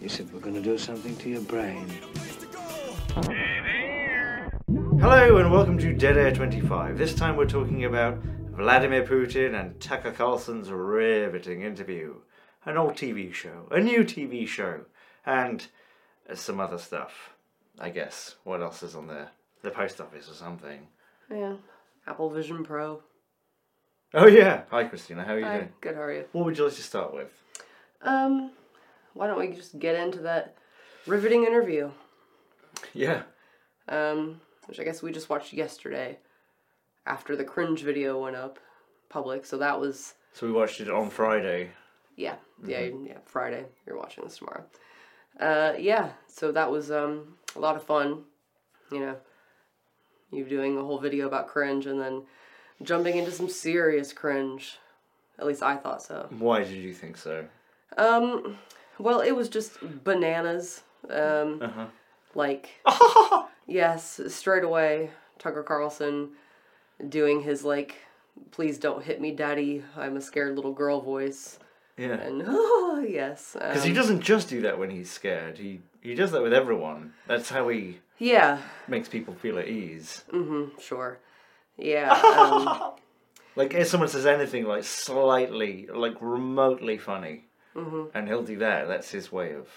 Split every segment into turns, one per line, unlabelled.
You said we're going to do something to your brain.
Hello and welcome to Dead Air 25. This time we're talking about Vladimir Putin and Tucker Carlson's riveting interview. An old TV show, a new TV show, and uh, some other stuff. I guess. What else is on there? The post office or something.
Yeah. Apple Vision Pro.
Oh yeah. Hi Christina, how are you
Hi.
doing?
Good, how are you?
What would you like to start with?
Um, why don't we just get into that riveting interview?
Yeah.
Um, which I guess we just watched yesterday after the cringe video went up public. So that was,
So we watched it on Friday.
yeah, yeah, yeah, Friday. You're watching this tomorrow. Uh, yeah, so that was um, a lot of fun. You know, you doing a whole video about cringe and then jumping into some serious cringe. At least I thought so.
Why did you think so?
Um, well, it was just bananas. Um,
Uh-huh.
like, yes, straight away, Tucker Carlson doing his like, "Please don't hit me, Daddy. I'm a scared little girl" voice,
Yeah.
and oh yes,
Because he
um,
doesn't just do that when he's scared. He he does that with everyone. That's how he
yeah,
makes people feel at ease.
mm-hmm, sure, yeah, um,
Like if someone says anything like slightly, like remotely funny,
Mm-hmm.
and he'll do that. That's his way of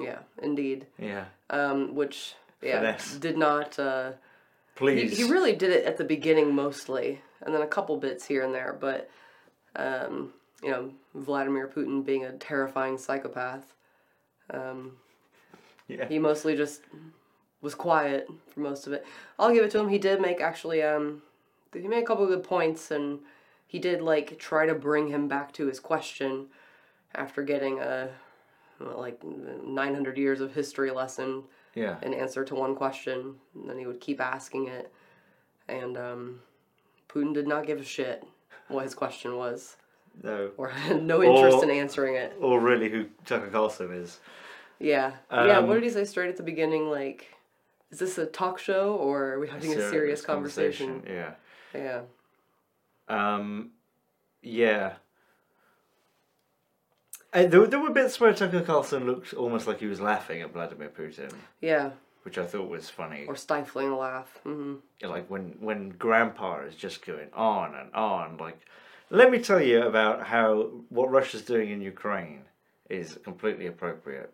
yeah, indeed,
yeah.
um, which yeah
Finesse.
did not. Uh, He,
Please.
he really did it at the beginning mostly, and then a couple bits here and there. But, um, you know, Vladimir Putin being a terrifying psychopath, um,
yeah.
he mostly just was quiet for most of it. I'll give it to him. He did make actually, um, he made a couple of good points, and he did like try to bring him back to his question after getting a well, like 900 years of history lesson
yeah.
an answer to one question, and then he would keep asking it. And um, Putin did not give a shit what his question was,
No.
or had no interest
Or-
in answering it.
Or really, who Tucker Carlson is?
Yeah, yeah.
Um,
What did he say straight at the beginning? Like, is this a talk show or are we having a serious conversation?
Yeah.
Yeah,
Um, yeah. Uh, there, there were bits where Tucker Carlson looked almost like he was laughing at Vladimir Putin,
yeah,
which I thought was funny.
or stifling a laugh. hmm
like when when grandpa is just going on and on like let me tell you about how what russia's doing in ukraine is completely appropriate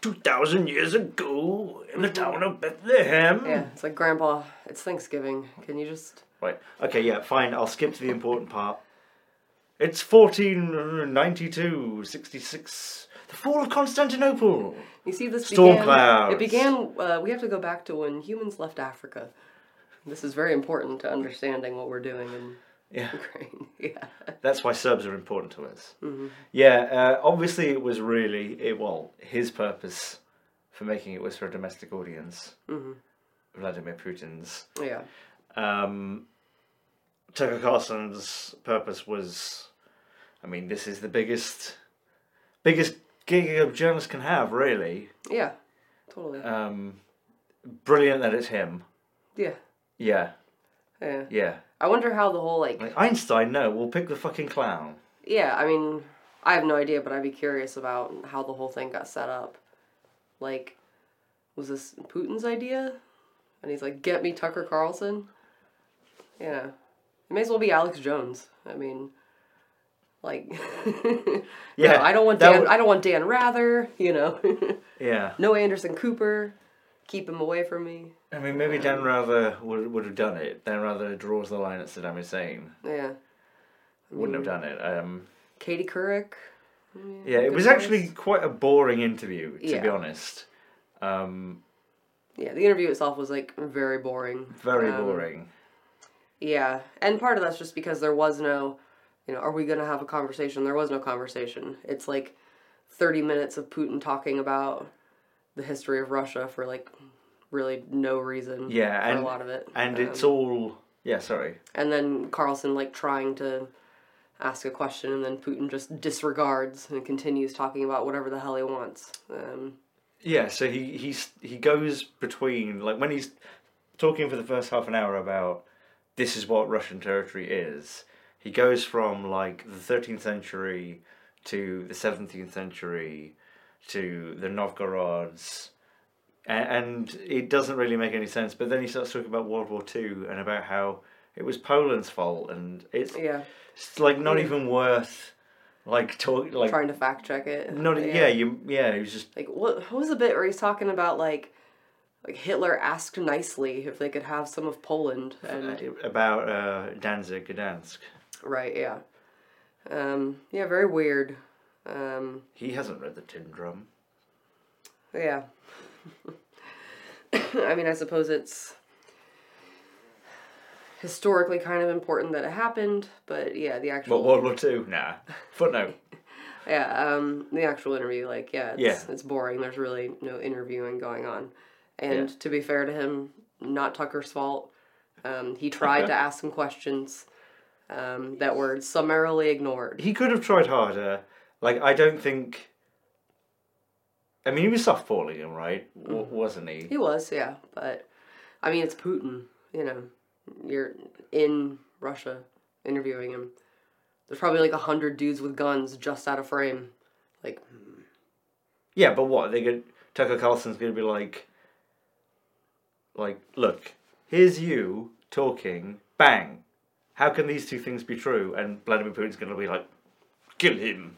2000 years ago in the town of bethlehem
Yeah, it's like Grandpa. It's Thanksgiving. Can you just?
right okay yeah fine i'll skip to the important part it's 1492 66 the fall of constantinople
You see, this
Storm
began.
clouds.
It began. Uh, we have to go back to when humans left Africa. This is very important to understanding what we're doing in
yeah
Ukraine. yeah.
That's why Serbs are important to us. Yeah, uh, obviously it was really it, well his purpose for making it was for a domestic audience. Vladimir Putin's.
Yeah.
Um, Tucker Carlson's purpose was, I mean, this is the biggest, biggest gig a journalist can have, really.
Yeah. Totally.
Um, brilliant that it's him.
yeah.
Yeah,
Yeah.
yeah.
I wonder how the whole like.
Like Einstein, no, we'll pick the fucking clown.
Yeah. I mean, I have no idea, but I'd be curious about how the whole thing got set up. Like, was this Putin's idea? And he's like, "Get me Tucker Carlson." Yeah. May as well be Alex Jones. I mean. Like,
Yeah,
yeah, I don't want Dan. I don't want Dan Rather. You know,
Yeah.
no Anderson Cooper. Keep him away from me.
I mean, maybe Dan Rather would would have done it. Dan Rather draws the line at Saddam Hussein.
Yeah,
Wouldn't have done it. Um,
Katie Couric.
yeah, it was
choice.
actually quite a boring interview, to be honest. Um,
Yeah, the interview itself was like very boring.
very
Um,
boring.
Yeah, and part of that's just because there was no, you know, are we gonna have a conversation? There was no conversation. It's like thirty minutes of Putin talking about the history of Russia for like really no reason.
Yeah,
for
and-
a lot of it.
And
Um,
it's all yeah. Sorry.
and then Carlson like trying to ask a question, and then Putin just disregards and continues talking about whatever the hell he wants. Um,
Yeah, so he he's he goes between like when he's talking for the first half an hour about this is what Russian territory is. He goes from like the thirteenth century to the seventeenth century to the Novgorods, a- and it doesn't really make any sense. But then he starts talking about World War Two and about how it was Poland's fault, and it's,
Yeah.
it's like not
Yeah.
even worth like talk like
Trying to fact check it.
not yeah. you yeah it was just
Like what, what was the bit where he's talking about like like Hitler asked nicely if they could have some of Poland and
about uh, Danzig Gdansk.
right, yeah. Um yeah, very weird. Um
He hasn't read the Tin Drum.
yeah. I mean, I suppose it's historically kind of important that it happened, but yeah, the actual
What World War Two? Nah. Footnote.
Yeah, um, the actual interview, like, yeah, it's,
Yeah.
it's boring. There's really no interviewing going on. And
Yeah.
to be fair to him, not Tucker's fault. Um, he tried to ask some questions um, that were summarily ignored.
he could have tried harder. Like I don't think. I mean, he was softballing him, right? W- wasn't he?
He was, yeah, but I mean, it's Putin. You know, you're in Russia interviewing him. There's probably like a hundred dudes with guns just out of frame. Like,
Yeah, but what they get? Tucker Carlson's going to be like. Like, look, here's you talking. Bang. How can these two things be true? And Vladimir Putin's going to be like, kill him.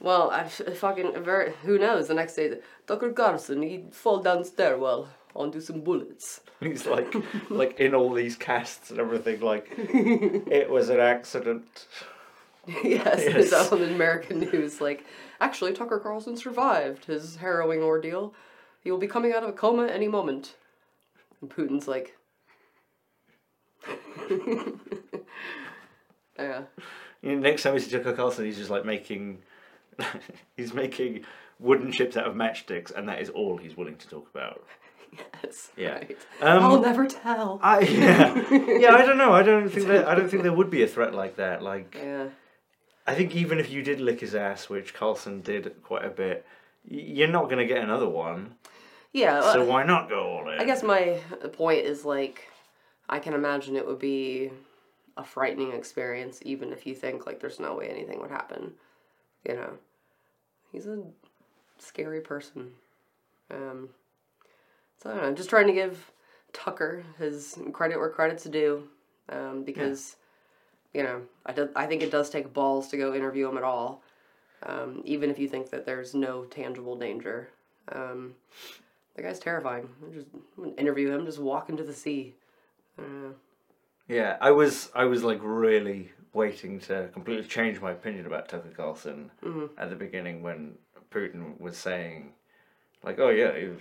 well, I fucking very. Who knows? The next day, Tucker Carlson he'd fall down stairwell onto some bullets.
He's like, like in all these casts and everything. Like, it was an accident.
yes,
Yes.
it's on the American news. Like, actually, Tucker Carlson survived his harrowing ordeal. He will be coming out of a coma any moment. And Putin's like, yeah,
You know, next time we see Tucker Carlson, he's just like making, he's making wooden chips out of matchsticks, and that is all he's willing to talk about.
yes,
Yeah.
right.
Um,
I'll never tell.
I yeah, yeah. I don't know. I don't think that. I don't think there would be a threat like that. Like,
yeah,
I think even if you did lick his ass, which Carlson did quite a bit, y- you're not going to get another one.
Yeah.
So
uh,
why not go all in?
I guess my point is like, I can imagine it would be a frightening experience, even if you think like there's no way anything would happen. You know, he's a scary person. Um, so I don't know. I'm just trying to give Tucker his credit where credit's due, um, because you know I do, I think it does take balls to go interview him at all, um, even if you think that there's no tangible danger. Um, the guy's terrifying. I just I'm gonna interview him, just walk into the sea. Uh,
Yeah, I was I was like really waiting to completely change my opinion about Tucker Carlson at the beginning when Putin was saying, like, oh yeah, you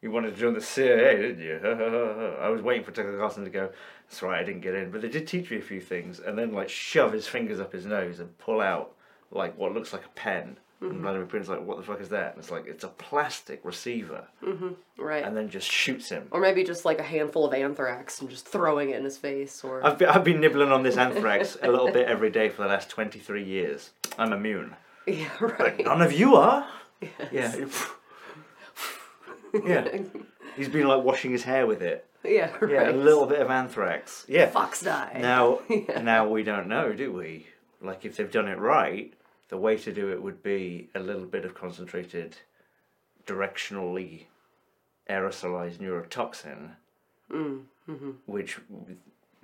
you wanted to join the CIA, didn't you? I was waiting for Tucker Carlson to go. That's right, I didn't get in, but they did teach me a few things, and then like shove his fingers up his nose and pull out like what looks like a pen. Mm-hmm. And Vladimir Putin's like, what the fuck is that? And it's like it's a plastic receiver, mm-hmm.
right.
and then just shoots him.
or maybe just like a handful of anthrax and just throwing it in his face. Or
I've been, I've been nibbling on this anthrax a little bit every day for the last 23 years. I'm immune.
yeah, right.
None of you are. Yeah. yeah. He's been like washing his hair with it.
yeah, right.
Yeah, a little bit of anthrax. Yeah.
Fox die.
Now, now we don't know, do we? Like, if they've done it right, the way to do it would be a little bit of concentrated, directionally aerosolized neurotoxin, mm, mm-hmm. which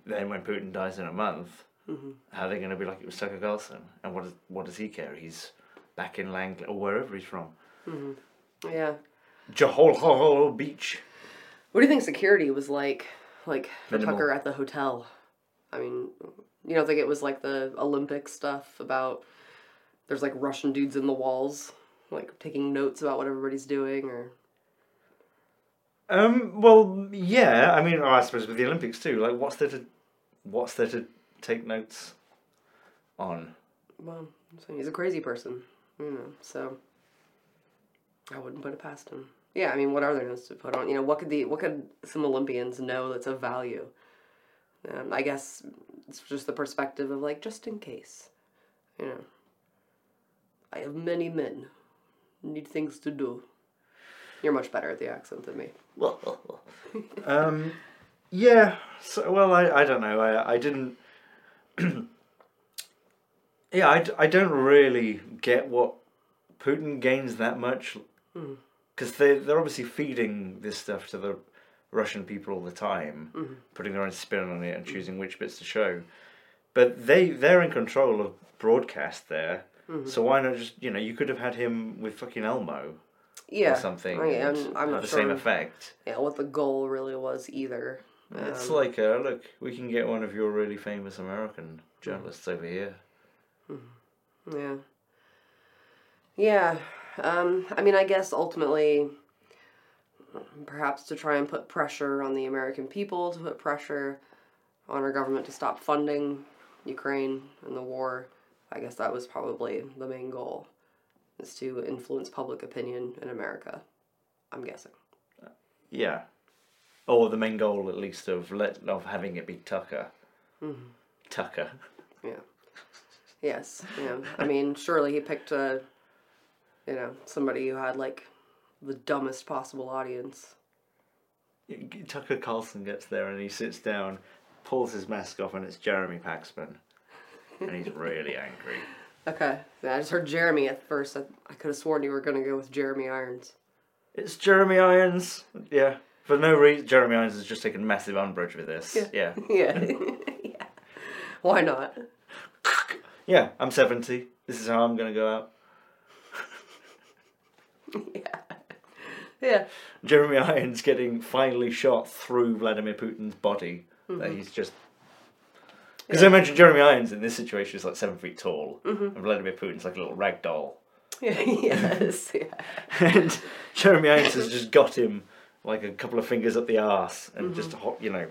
then, when Putin dies in a month, mm-hmm. how are they going to be like it was Tucker Carlson? And what does what does he care? He's back in Langley or wherever he's from, mm-hmm.
Yeah.
Johol Beach.
What do you think security was like, like for Tucker at the hotel? I mean, you don't think it was like the Olympic stuff about there's like Russian dudes in the walls, like taking notes about what everybody's doing, or
Um. Well, yeah. I mean, oh, I suppose with the Olympics too. Like, what's there to, what's there to take notes on?
well, so he's a crazy person, you know. So I wouldn't put it past him. Yeah, I mean, what are there notes to put on? You know, what could the what could some Olympians know that's of value? Um, I guess it's just the perspective of like just in case, you know. I have many men, need things to do. You're much better at the accent than me.
Um. Yeah. So well, I I don't know. I I didn't. yeah, I, I don't really get what Putin gains that much because they they're obviously feeding this stuff to the Russian people all the time, putting their own spin on it and choosing which bits to show. But they they're in control of broadcast there, so why not just you know you could have had him with fucking Elmo
Yeah.
or something.
I mean, I'm, not
the
sure.
same effect.
Yeah, what the goal really was either.
it's
Um,
like uh, look, we can get one of your really famous American journalists over here.
Yeah. Yeah. Um, I mean, I guess ultimately, perhaps to try and put pressure on the American people, to put pressure on our government to stop funding Ukraine and the war. I guess that was probably the main goal, is to influence public opinion in America. I'm guessing.
Yeah. Or the main goal, at least, of let of having it be Tucker. Mm-hmm. Tucker.
Yeah. Yes. Yeah. I mean, surely he picked a, you know, somebody who had like the dumbest possible audience.
Tucker Carlson gets there and he sits down, pulls his mask off, and it's Jeremy Paxman. And he's really angry.
Okay. I just heard Jeremy at first. I, I could have sworn you were going to go with Jeremy Irons.
It's Jeremy Irons. Yeah. For no reason, Jeremy Irons has just taken massive umbrage with this. Yeah.
Yeah. yeah. Why not?
Yeah, I'm 70. This is how I'm going to go out.
Yeah. Yeah.
Jeremy Irons getting finally shot through Vladimir Putin's body. That mm-hmm. he's just. Because I imagine Jeremy Irons in this situation is like seven feet tall, mm-hmm. and Vladimir Putin's like a little rag doll.
Yes. Yeah.
and Jeremy Irons has just got him like a couple of fingers up the arse and just mm-hmm. hot, you know,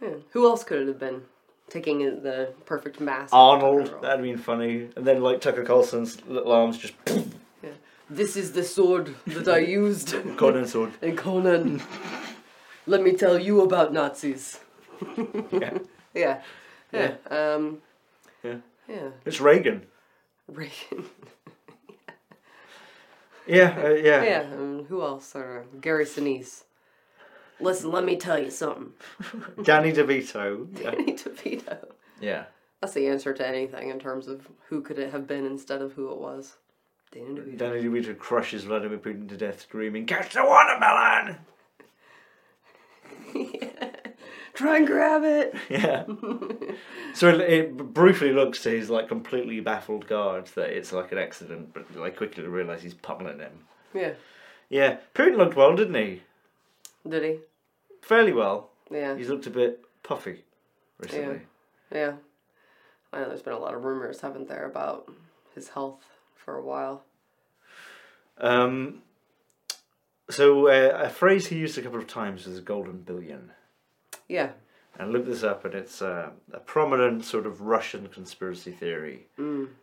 yeah. Who else could it have been? Taking the perfect mask.
Arnold. That'd been funny. And then like Tucker Carlson's little arms just Yeah.
This is the sword that I used.
Conan sword.
And Conan, let me tell you about Nazis.
Yeah.
Yeah. Yeah. Um,
Yeah.
yeah.
It's Reagan.
Reagan.
Yeah, uh, yeah.
Yeah. Um, who else? I don't. Gary Sinise. Listen, let me tell you something.
Danny DeVito. Yeah.
Danny DeVito.
yeah.
That's the answer to anything in terms of who could it have been instead of who it was. Danny DeVito.
Danny DeVito crushes Vladimir Putin to death, screaming, "Catch the watermelon!"
Try and grab it.
Yeah. so it, it briefly looks to his like completely baffled guards that it's like an accident, but they quickly realise he's pummeling him.
Yeah.
Yeah, Putin looked well, didn't he?
Did he?
Fairly well.
Yeah.
He's looked a bit puffy recently.
Yeah. I know there's been a lot of rumors, haven't there, about his health for a while.
Um, so uh, a phrase he used a couple of times was golden billion.
Yeah.
And look this up, and it's uh, a prominent sort of Russian conspiracy theory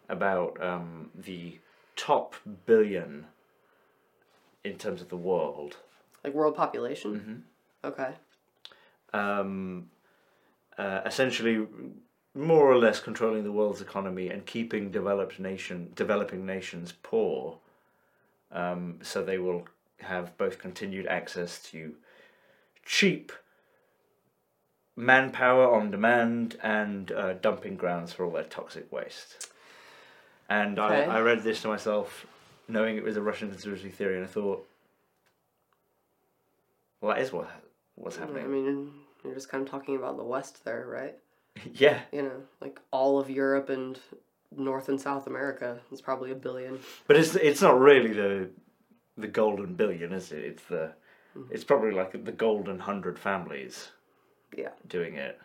about um, the top billion in terms of the world.
Like world population? Okay.
Um, uh, essentially, more or less controlling the world's economy and keeping developed nation developing nations poor, um, so they will have both continued access to cheap manpower on demand and uh, dumping grounds for all their toxic waste. And
Okay.
I, I read this to myself, knowing it was a Russian conspiracy theory, and I thought, well, that is what what's happening.
I mean, you're just kind of talking about the West there, right?
yeah,
You know, like all of Europe and North and South America is probably a billion.
But it's it's not really the the golden billion, is it? It's the it's probably like the golden hundred families
Yeah.
doing it.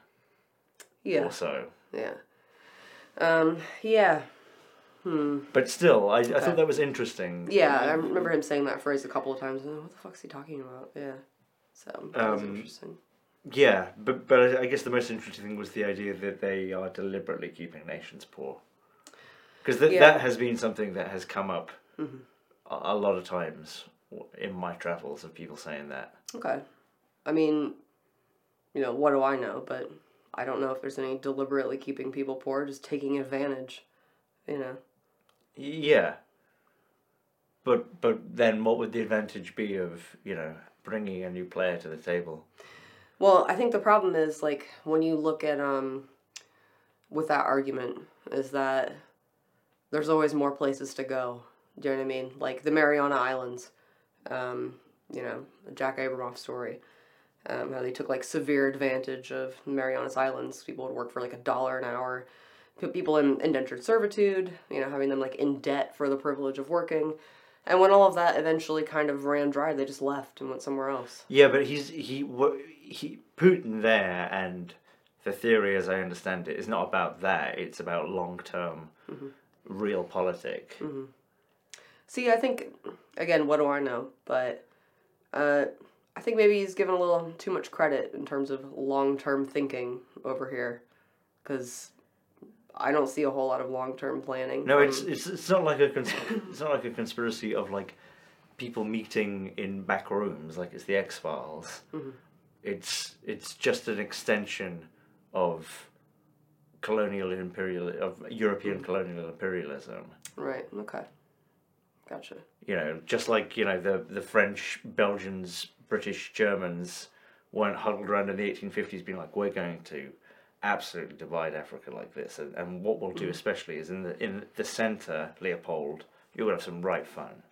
Yeah.
Or so.
Yeah. Um, yeah. Hmm.
But still, I, I thought that was interesting.
Yeah, I remember him saying that phrase a couple of times. and What the fuck's he talking about? Yeah. So, that was
Um,
interesting.
Yeah, but but I- I guess the most interesting thing was the idea that they are deliberately keeping nations poor. Because that
Yeah.
that has been something that has come up
Mhm.
a, a lot of times in my travels of people saying that.
Okay. I mean, you know, what do I know? But I don't know if there's any deliberately keeping people poor, just taking advantage. You know.
Yeah. But but then what would the advantage be of you know bringing a new player to the table?
Well, I think the problem is like when you look at um with that argument is that there's always more places to go Do you know what I mean? Like the Mariana Islands, um, you know, the Jack Abramoff story. Um, how they took like severe advantage of Marianas Islands. People would work for like a dollar an hour, put people in indentured servitude, you know, having them like in debt for the privilege of working. And when all of that eventually kind of ran dry, they just left and went somewhere else.
Yeah, but he's he wha- he Putin there, and the theory, as I understand it, is not about that. It's about long term, realpolitik.
See, I think again, what do I know? But uh, I think maybe he's given a little too much credit in terms of long term thinking over here, because I don't see a whole lot of long term planning.
No, it's um, it's it's not like a cons- it's not like a conspiracy of like people meeting in back rooms like it's the X Files. Mm-hmm. It's it's just an extension of colonial imperial of European mm-hmm. colonial imperialism.
right. Okay, gotcha.
You know, just like you know the the French, Belgians, British, Germans weren't huddled around in the eighteen fifties, being like, we're going to absolutely divide Africa like this, and, and what we'll do especially is in the in the center, Leopold, you're gonna have some right fun.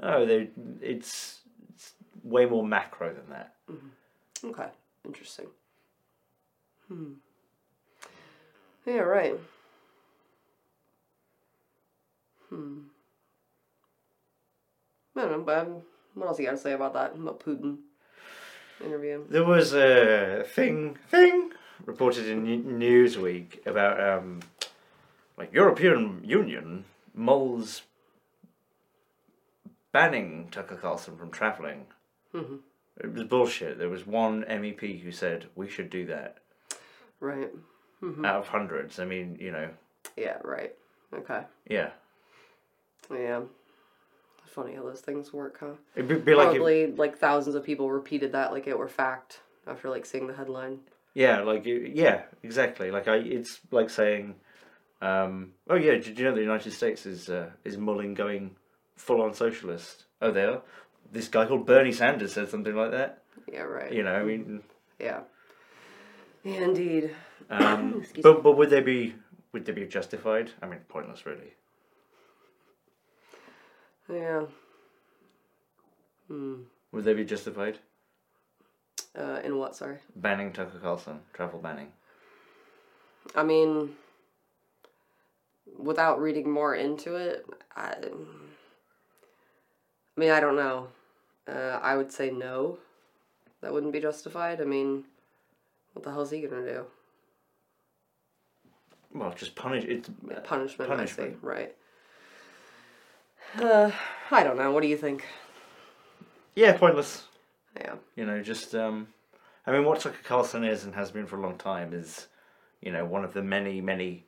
No, it's it's way more macro than that.
Okay, interesting. Hmm. Yeah, right. Hmm. I don't know, but um, what else you got to say about that? About Putin interview?
There was a thing thing reported in Newsweek about um, like European Union mulls banning Tucker Carlson from traveling.
Mhm.
It was bullshit. There was one MEP who said we should do that
Right.
out of hundreds. I mean, you know,
Yeah, right. Okay.
yeah.
Yeah. Funny how those things work, huh?
It'd be, be like if,
Probably like thousands of people repeated that like it were fact after like seeing the headline.
yeah, like yeah, exactly. Like I, it's like saying, um, oh yeah, did you know the United States is uh, is mulling going full on socialist? Oh, they are. This guy called Bernie Sanders said something like that.
Yeah, right.
You know, I mean,
Yeah. Yeah, indeed.
um, but but would they be would they be justified? I mean, pointless, really.
Yeah. Hmm.
Would they be justified
Uh, in what? Sorry.
banning Tucker Carlson travel banning?
I mean, without reading more into it, I, I mean, I don't know. Uh, I would say no. That wouldn't be justified. I mean, what the hell's he gonna do?
Well, just punish it.
Yeah, punishment,
punishment.
I see. Right. Uh, I don't know. What do you think?
Yeah, pointless.
Yeah.
You know, just um, I mean, what Tucker Carlson is and has been for a long time is, you know, one of the many, many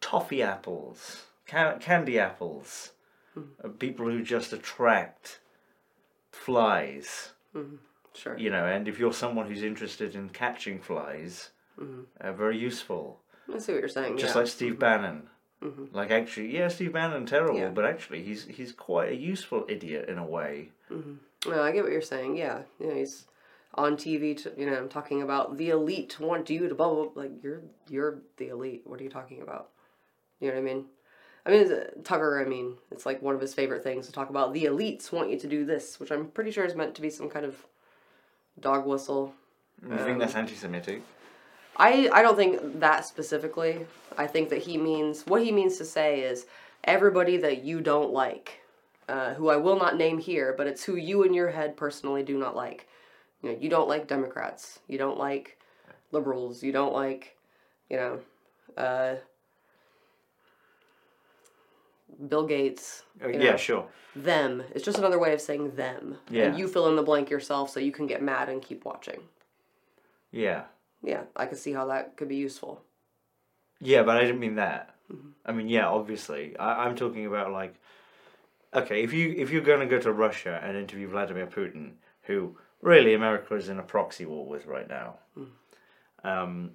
toffee apples, ca- candy apples, of people who just attract flies.
Sure.
You know, and if you're someone who's interested in catching flies, uh, very useful.
I see what you're saying.
Just
yeah.
like Steve Bannon. Mm-hmm. Like actually, yeah, Steve Bannon terrible,
Yeah.
but actually he's he's quite a useful idiot in a way. Mm-hmm.
No, I get what you're saying. Yeah, you know, he's on TV, to, you know, I'm talking about the elite want you to blah blah. blah. Like you're you're the elite. What are you talking about? You know what I mean? I mean, Tucker. I mean, it's like one of his favorite things to talk about. The elites want you to do this, which I'm pretty sure is meant to be some kind of dog whistle.
You think um, that's anti-Semitic?
I I don't think that specifically. I think that he means what he means to say is everybody that you don't like, uh, who I will not name here, but it's who you in your head personally do not like. You know, you don't like Democrats. You don't like liberals. You don't like, you know, uh, Bill Gates. You
yeah,
know,
sure.
Them. It's just another way of saying them.
Yeah.
And you fill in the blank yourself so you can get mad and keep watching.
Yeah.
Yeah, I can see how that could be useful.
Yeah, but I didn't mean that. I mean, yeah, obviously. I, I'm talking about like, okay, if you if you're going to go to Russia and interview Vladimir Putin, who really America is in a proxy war with right now, um,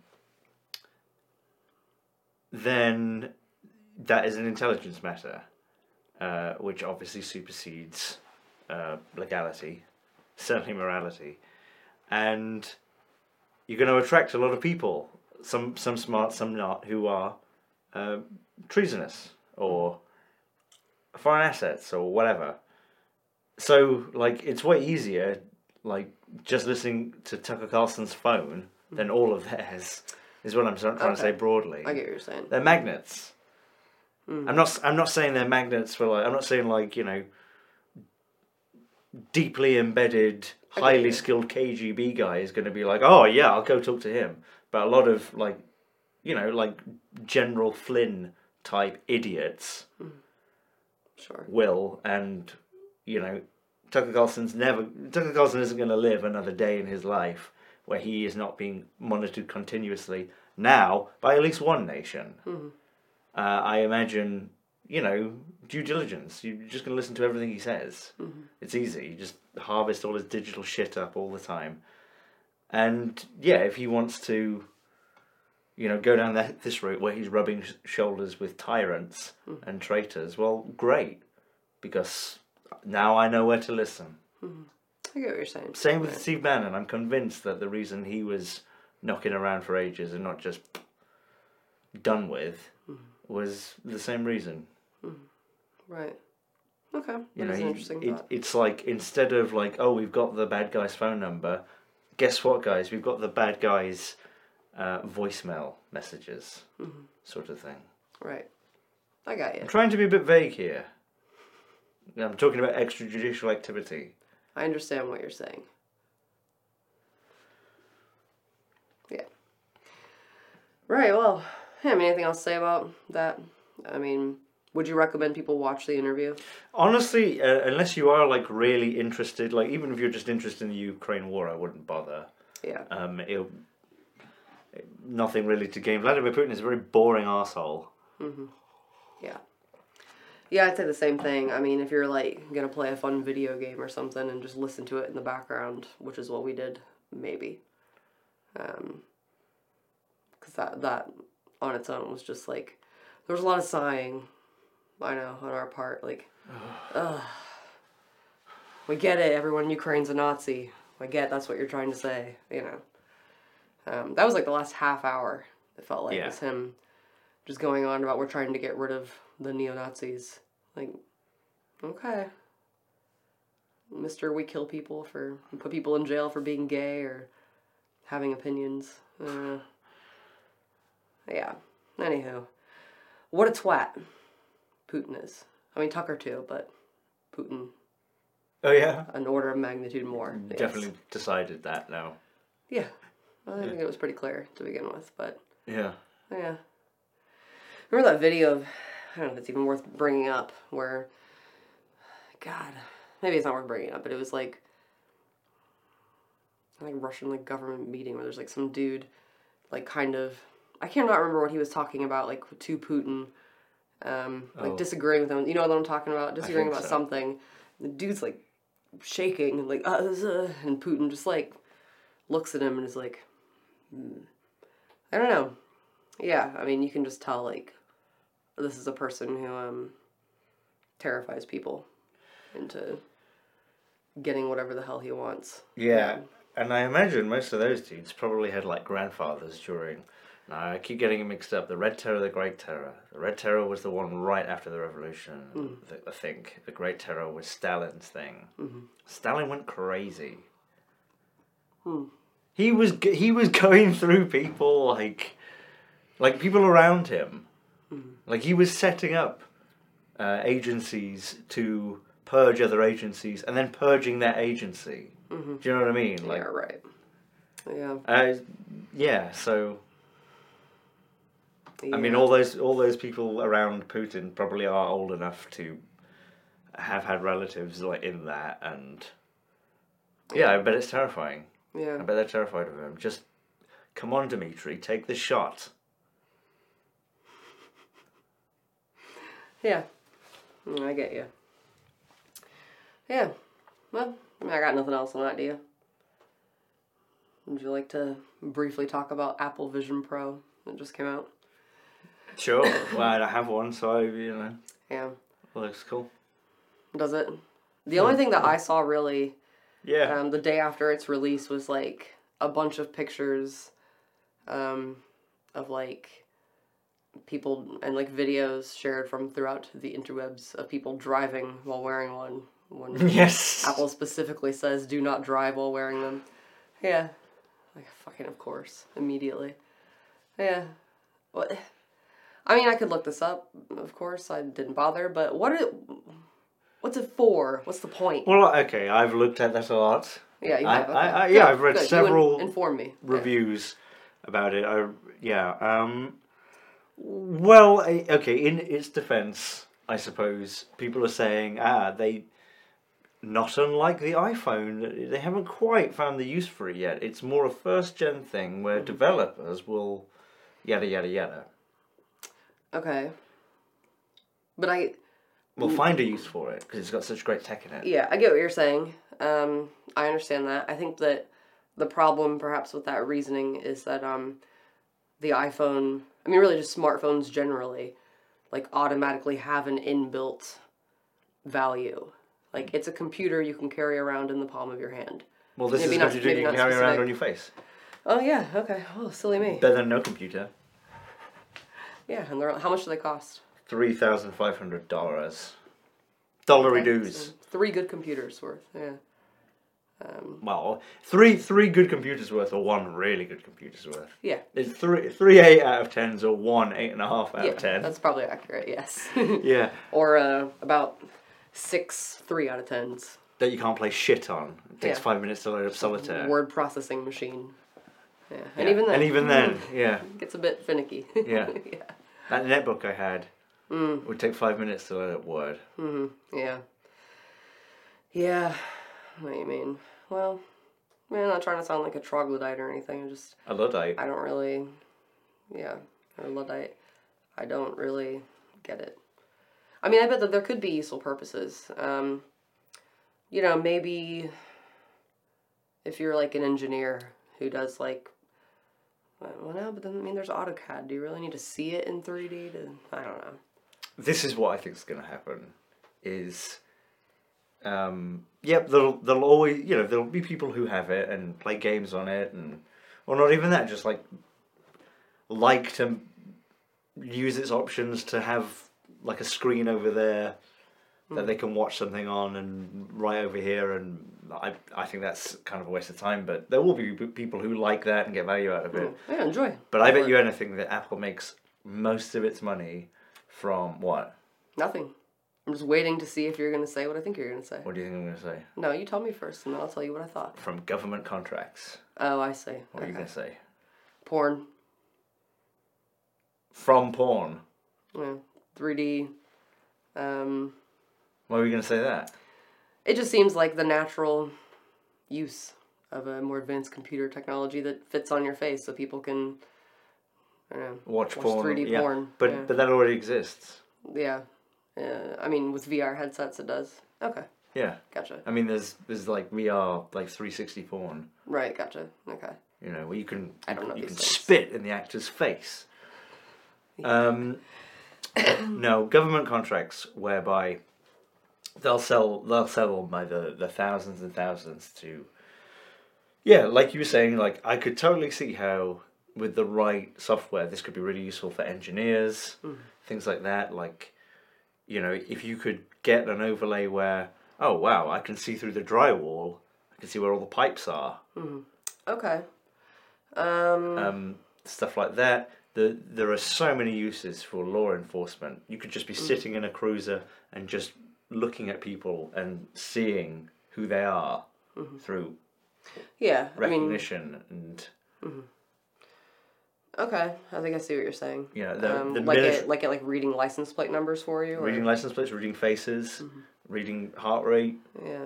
then that is an intelligence matter, uh, which obviously supersedes uh, legality, certainly morality, and you're going to attract a lot of people, some some smart, some not, who are uh, treasonous or foreign assets or whatever. So like it's way easier like just listening to Tucker Carlson's phone than all of theirs. Is what I'm trying trying to say broadly.
I get what you're saying.
They're magnets. I'm not. I'm not saying they're magnets for like. I'm not saying like you know. Deeply embedded, highly skilled KGB guy is going to be like, oh yeah, I'll go talk to him. But a lot of like, you know, like General Flynn type idiots
Sure.
will, and you know, Tucker Carlson's never. Tucker Carlson isn't going to live another day in his life where he is not being monitored continuously now by at least one nation. Uh, I imagine, you know, due diligence. You're just going to listen to everything he says. Mm-hmm. It's easy. You just harvest all his digital shit up all the time. And yeah, if he wants to, you know, go down that, this route where he's rubbing sh- shoulders with tyrants mm-hmm. and traitors, well, great. Because now I know where to listen. Mm-hmm.
I get what you're saying.
Same with Steve Bannon. I'm convinced that the reason he was knocking around for ages and not just done with was the same reason.
Right. Okay.
You know,
is an interesting
it,
thought.
it's like instead of like, oh, we've got the bad guy's phone number. Guess what, guys? We've got the bad guy's uh, voicemail messages,
Mm-hmm.
sort of thing.
Right. I got you.
I'm trying to be a bit vague here. I'm talking about extrajudicial activity.
I understand what you're saying. Yeah. Right, well, I mean, anything else to say about that? I mean, would you recommend people watch the interview?
Honestly, uh, unless you are like really interested, like even if you're just interested in the Ukraine war, I wouldn't bother.
Yeah.
Um, it'll, nothing really to gain. Vladimir Putin is a very boring asshole. Mm-hmm.
Yeah. Yeah, I'd say the same thing. I mean, if you're like gonna play a fun video game or something and just listen to it in the background, which is what we did, maybe. Um, because that that on its own was just like there was a lot of sighing. I know on our part, like, ugh. We get it. Everyone in Ukraine's a Nazi. I get that's what you're trying to say. You know. Um, that was like the last half hour. It felt like
Yeah.
was him just going on about we're trying to get rid of the neo Nazis. Like, okay, Mister, we kill people for put people in jail for being gay or having opinions. Uh, yeah. Anywho, what a twat Putin is. I mean Tucker too, but Putin
Oh yeah,
an order of magnitude more. I guess.
definitely decided that now.
Yeah. Well, I think it was pretty clear to begin with, but
Yeah.
yeah. Remember that video of, I don't know if it's even worth bringing up, where, God, maybe it's not worth bringing up, but it was like, like Russian like government meeting where there's like some dude, like kind of, I can't not remember what he was talking about, like to Putin, um, like
Oh.
disagreeing with him. You know what I'm talking about? Disagreeing about
so.
something. The dude's like shaking, and like, uh, uh, and Putin just like looks at him and is like, hmm. I don't know. Yeah, I mean, you can just tell like this is a person who um terrifies people into getting whatever the hell he wants.
Yeah, and I imagine most of those dudes probably had like grandfathers during. Now I keep getting it mixed up. The Red Terror, the Great Terror. The Red Terror was the one right after the revolution. Mm. th- I think the Great Terror was Stalin's thing. Mm-hmm. Stalin went crazy. Hmm. He was he was going through people like, like people around him. Mm-hmm. Like he was setting up uh, agencies to purge other agencies and then purging that agency. Mm-hmm. Do you know what I mean? Like,
yeah, right. Yeah.
uh, yeah. So I mean, all those all those people around Putin probably are old enough to have had relatives like in that, and yeah, I bet it's terrifying.
Yeah.
I bet they're terrified of him. Just come on, Dmitri, take the shot.
Yeah. Mm, I get you. Yeah. Well, I, I got nothing else on that, do you? Would you like to briefly talk about Apple Vision Pro that just came out?
Sure. well, I have one, so I, you know,
Yeah.
looks cool.
Does it? The only thing that I saw really
Yeah.
um, the day after its release was like a bunch of pictures um, of like people and like videos shared from throughout the interwebs of people driving while wearing one. When
Yes.
Apple specifically says do not drive while wearing them. Yeah. Like fucking of course. Immediately. Yeah. What I mean I could look this up, of course. I didn't bother, but what are what's it for? What's the point?
Well, okay, I've looked at that a lot.
Yeah, you
I-
have.
I-
okay.
I- yeah,
Good,
I've read
good. You in-
several
inform me. Yeah.
Reviews about it. I yeah. Um. Well, okay. In its defense, I suppose people are saying ah they. Not unlike the iPhone, they haven't quite found the use for it yet. It's more a first gen thing where
Mm-hmm.
developers will yada yada yada.
Okay. But I
Will find a use for it because it's got such great tech in it.
Yeah, I get what you're saying. Um, I understand that. I think that the problem, perhaps, with that reasoning is that um, the iPhone, I mean, really just smartphones generally, like automatically have an inbuilt value. Like it's a computer you can carry around in the palm of your hand.
Well, this
Maybe
is
not-
computer
maybe
you can carry around on your face.
Oh yeah, okay. Oh, silly me.
Better than no computer.
Yeah, and they're, how much do they cost?
Three thousand five hundred dollars. Dollary
Okay,
dues.
so three good computers worth. Yeah. Um,
Well, three three good computers worth or one really good computer's worth.
yeah.
It's three three eight out of tens or one eight and a half out
yeah,
of ten.
that's probably accurate. Yes.
Yeah,
or uh, about six three out of tens.
that you can't play shit on. It takes
Yeah.
five minutes to load up solitaire.
Word processing machine. Yeah, and
Yeah.
even then,
and even then, yeah,
it gets a bit finicky.
Yeah.
yeah.
that netbook I had
Mm.
would take five minutes to up Word.
Yeah. Yeah. What do you mean? Well, I I'm not trying to sound like a troglodyte or anything. I'm just
A Luddite.
I don't really, yeah, or luddite. I don't really get it. I mean, I bet that there could be useful purposes. Um, you know, maybe if you're like an engineer who does like, well, no, but then I mean, there's AutoCAD. Do you really need to see it in 3D? To I don't know.
this is what I think is going to happen is um yep there'll there'll always you know there'll be people who have it and play games on it and or not even that just like like to use its options to have like a screen over that they can watch something on and right over here and I I think that's kind of a waste of time but there will be people who like that and get value out of it
Yeah, enjoy.
but I bet you anything that Apple makes most of its money from what
Nothing. I'm just waiting to see if you're gonna say what I think you're gonna say.
What do you think I'm going to say?
No, you tell me first, and then I'll tell you what I thought.
From government contracts.
Oh, I see.
What are you
Okay.
going to say?
Porn.
From porn.
Yeah. 3D. Um,
Why are you going to say that?
it just seems like the natural use of a more advanced computer technology that fits on your face so people can I don't know,
Watch,
watch
porn.
3D
yeah.
porn.
But
yeah.
but that already exists.
yeah. Yeah. I mean, with VR headsets, it does. Okay.
Yeah.
Gotcha.
I mean, there's there's like VR like 360 porn.
Right. Gotcha. Okay.
You know, where you can
I don't know
you can
things.
spit in the actor's face. Um, no, government contracts whereby they'll sell they'll sell them by the, the thousands and thousands to yeah, like you were saying, like I could totally see how with the right software this could be really useful for engineers, things like that. Like, you know, if you could get an overlay where oh wow, I can see through the drywall, I can see where all the pipes are.
Okay. Um.
um, stuff like that. The, there are so many uses for law enforcement. You could just be sitting in a cruiser and just looking at people and seeing who they are mm-hmm. through
yeah. I mean.
recognition and mm-hmm.
Okay. I think I see what you're saying.
yeah the,
um,
the
like
minute-
it, like it, like reading license plate numbers for you. Or?
reading license plates, reading faces, mm-hmm. reading heart rate.
Yeah.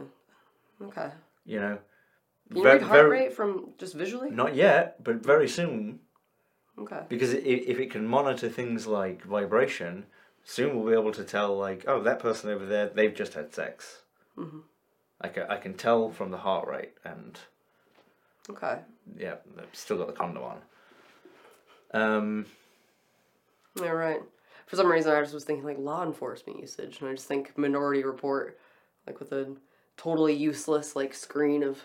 Okay.
You know,
you
Ve-
read heart
very-
rate from just visually?
not yet, but very soon
Okay.
because if it can monitor things like vibration, soon we'll be able to tell like, oh, that person over there, they've just had sex.
Mm-hmm.
I can I can tell from the heart rate, and
Okay.
yeah, they've still got the condom on. Um,
Yeah. Right. For some reason, I just was thinking like law enforcement usage, and I just think Minority Report, like with a totally useless like screen of,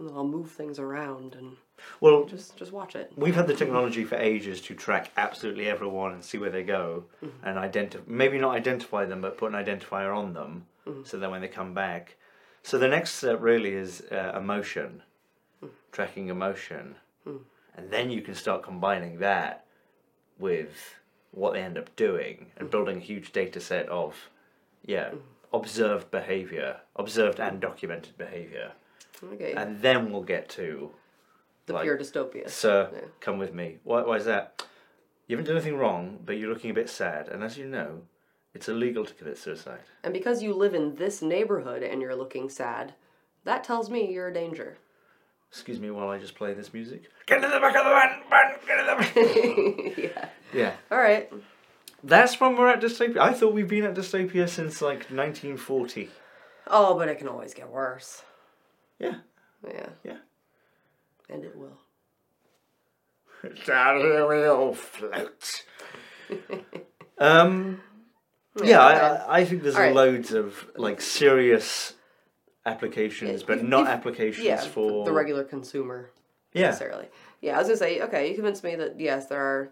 I'll move things around and
Well,
Just just watch it.
we've had the technology for ages to track absolutely everyone and see where they go mm-hmm. and identify maybe not identify them but put an identifier on them mm-hmm. so that when they come back. So the next step really is uh, emotion mm. tracking emotion. Mm. And then you can start combining that with what they end up doing and mm. building a huge data set of yeah observed behavior observed and documented behavior.
Okay.
and then we'll get to
the
like-
pure dystopia.
Sir,
Yeah.
come with me. Why, why is that? You haven't done anything wrong, but you're looking a bit sad, and as you know, it's illegal to commit suicide.
And because you live in this neighborhood and you're looking sad, that tells me you're a danger.
Excuse me while I just play this music. Get in the back of the van, van, get in the back.
yeah.
yeah.
All right.
That's when we're at dystopia. I thought we've been at dystopia since like 1940.
Oh, but it can always get worse.
Yeah.
Yeah.
Yeah.
And it will.
Down here we all float. um, yeah, I, I- I think there's
Alright.
loads of like serious applications,
Yeah,
but
if-
not
if-
applications
Yeah.
for
the regular consumer.
Yeah.
necessarily. Yeah, I was gonna say, okay, you convinced me that yes, there are.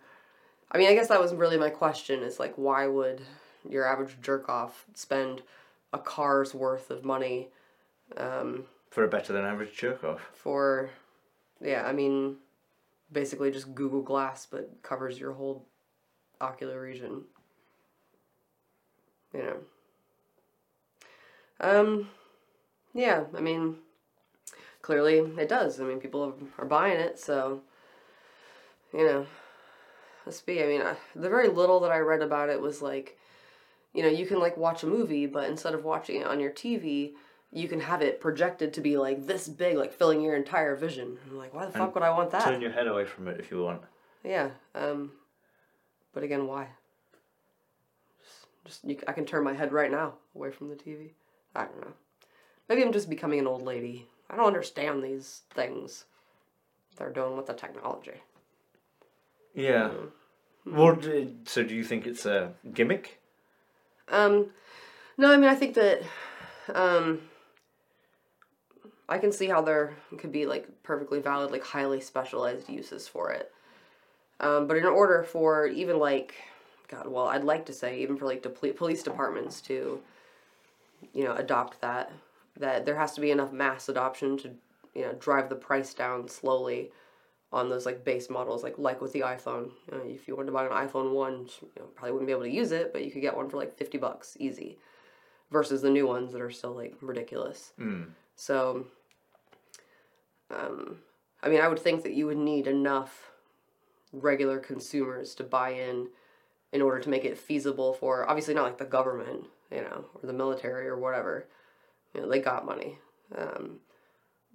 I mean, I guess that was really my question. Is like, why would your average jerk off spend a car's worth of money um,
for a better than average jerk off.
for? Yeah, I mean, basically just Google Glass, but covers your whole ocular region. You know. Um, yeah, I mean, clearly it does. I mean, people are buying it, so you know, must be. I mean, I, the very little that I read about it was like, you know, you can like watch a movie, but instead of watching it on your TV, you can have it projected to be like this big, like filling your entire vision. I'm like, why the fuck would I want that?
Turn your head away from it if you want.
Yeah. Um, but again, why? Just, just you, I can turn my head right now away from the TV. I don't know. Maybe I'm just becoming an old lady. I don't understand these things they're doing with the technology.
Yeah. Well, so do you think it's a gimmick?
Um, no, I mean I think that um, I can see how there could be like perfectly valid, like highly specialized uses for it. Um, but in order for even like, God, well, I'd like to say even for like police departments to, you know, adopt that, that there has to be enough mass adoption to, you know, drive the price down slowly on those like base models, like like with the iPhone. You know, if you wanted to buy an iPhone one, you know, probably wouldn't be able to use it, but you could get one for like fifty bucks easy, versus the new ones that are still like ridiculous.
Mm.
So, um, I mean, I would think that you would need enough regular consumers to buy in in order to make it feasible for obviously not like the government, you know, or the military or whatever. You know, they got money. Um,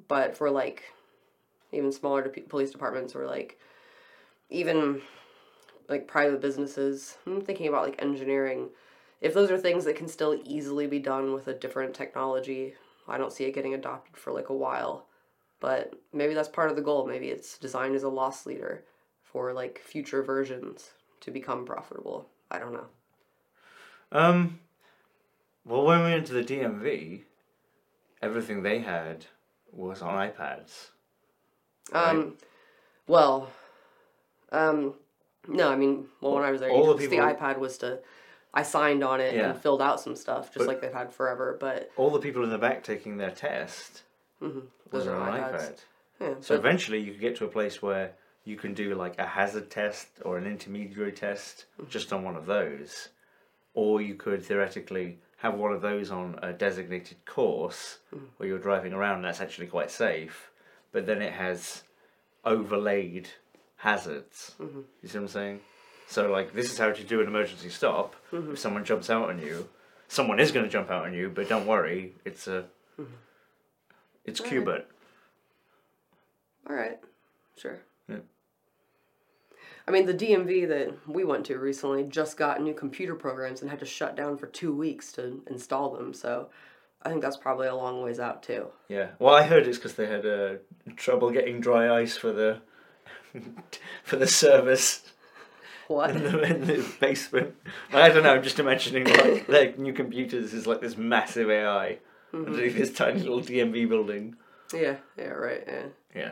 but for like even smaller de- police departments or like even like private businesses, I'm thinking about like engineering. If those are things that can still easily be done with a different technology, I don't see it getting adopted for like a while. But maybe that's part of the goal. Maybe it's designed as a loss leader for like future versions to become profitable. I don't know.
Um. Well, when we went to the DMV, everything they had was on iPads.
Um, well, um, no, I mean, well, when I was there,
All the people-
the iPad was to, I signed on it
Yeah.
and filled out some stuff, just
But-
like they've had forever. But
All the people in the back taking their test
mhm,
was
those are
on an
iPads.
iPad.
Yeah,
So eventually, you could get to a place where you can do like a hazard test or an intermediary test mm-hmm. just on one of those, or you could theoretically have one of those on a designated course mm. where you're driving around. and That's actually quite safe, but then it has overlaid hazards. Mm-hmm. You see what I'm saying? So like this is how to do an emergency stop. Mm-hmm. If someone jumps out on you, someone is going to jump out on you, but don't worry, it's a it's
Alright.
Qbert.
All right, sure.
Yeah.
I mean, the DMV that we went to recently just got new computer programs and had to shut down for two weeks to install them. So, I think that's probably a long ways out too.
Yeah. Well, I heard it's because they had uh, trouble getting dry ice for the for the service
What?
in the, in the basement. I don't know. I'm just imagining like their new computers is like this massive AI underneath this tiny little DMV building.
yeah, yeah, right, yeah.
Yeah.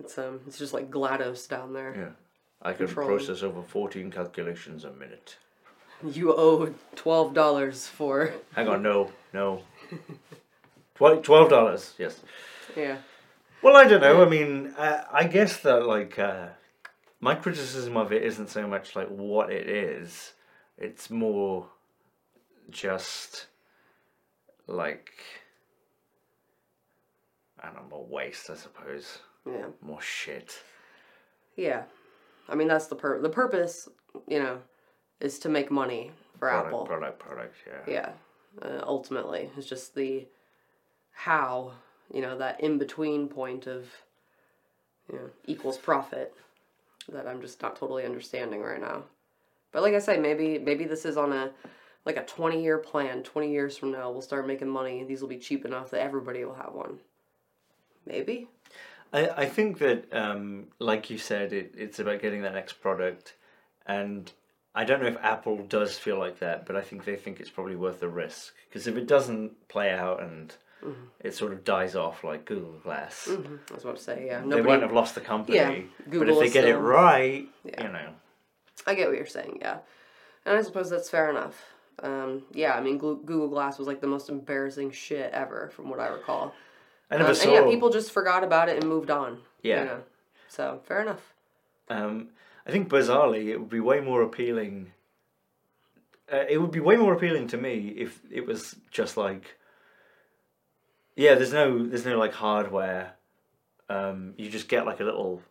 It's um, it's just like Glados down there.
Yeah. I can process over 14 calculations a minute.
You owe twelve dollars for
Hang on, no, no. Twelve dollars, yes.
yeah.
Well, I don't know. I mean, uh, I guess that like uh, my criticism of it isn't so much like what it is. It's more just like I don't know, more waste, I suppose.
Yeah.
More shit.
Yeah. I mean that's the pur the purpose, you know, is to make money for
Product,
Apple.
product, product. Yeah.
Yeah. Uh, ultimately, it's just the how, you know, that in between point of you know, equals profit that I'm just not totally understanding right now. But like I say, maybe maybe this is on a like a 20 year plan. 20 years from now, we'll start making money. These will be cheap enough that everybody will have one. Maybe.
I, I think that, um, like you said, it, it's about getting that next product. And I don't know if Apple does feel like that, but I think they think it's probably worth the risk. Because if it doesn't play out and it sort of dies off like Google Glass,
hmm I was about to say, yeah.
they won't have lost the company.
Yeah, Google but
if they get it right,
Yeah.
you know.
I get what you're saying, yeah. And I suppose that's fair enough. Um, yeah, I mean, Google Glass was like the most embarrassing shit ever, from what I recall.
I never
Um,
saw.
and yeah, people just forgot about it and moved on.
Yeah.
You know? So, fair enough.
Um, I think bizarrely, it would be way more appealing. Uh, it would be way more appealing to me if it was just like, yeah, there's no, there's no like hardware. Um, you just get like a little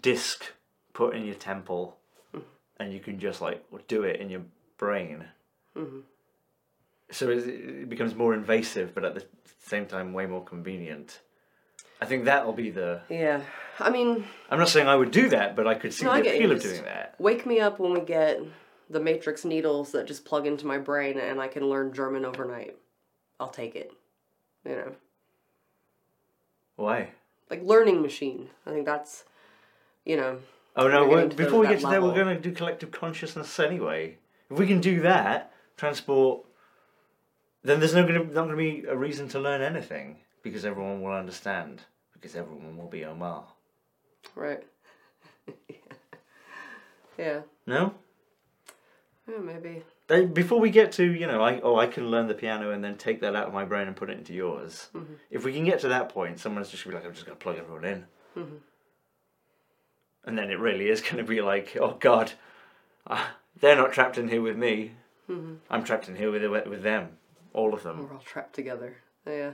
disc put in your temple, and you can just like do it in your brain.
Mhm.
So it, becomes more invasive, but at the same time, way more convenient. I think that'll be the.
Yeah. I mean,
I'm not saying I would do that, but I could see
No,
the appeal of doing that.
wake me up when we get the Matrix needles that just plug into my brain and I can learn German overnight. I'll take it. You know?
Why?
Like, learning machine. I think that's, you know,
Oh no! Well, before we get to that, we're going to do collective consciousness anyway. If we can do that, transport, then there's no gonna, not going to be a reason to learn anything because everyone will understand because everyone will be Omar.
right. yeah.
No.
Yeah, maybe.
They- Before we get to you know, I oh I can learn the piano and then take that out of my brain and put it into yours.
Mm-hmm.
If we can get to that point, someone's just gonna be like, I'm just gonna plug everyone in,
Mm-hmm.
and then it really is gonna be like, oh God, they're not trapped in here with me.
Mm-hmm.
I'm trapped in here with with them, all of them.
We're all trapped together. Yeah.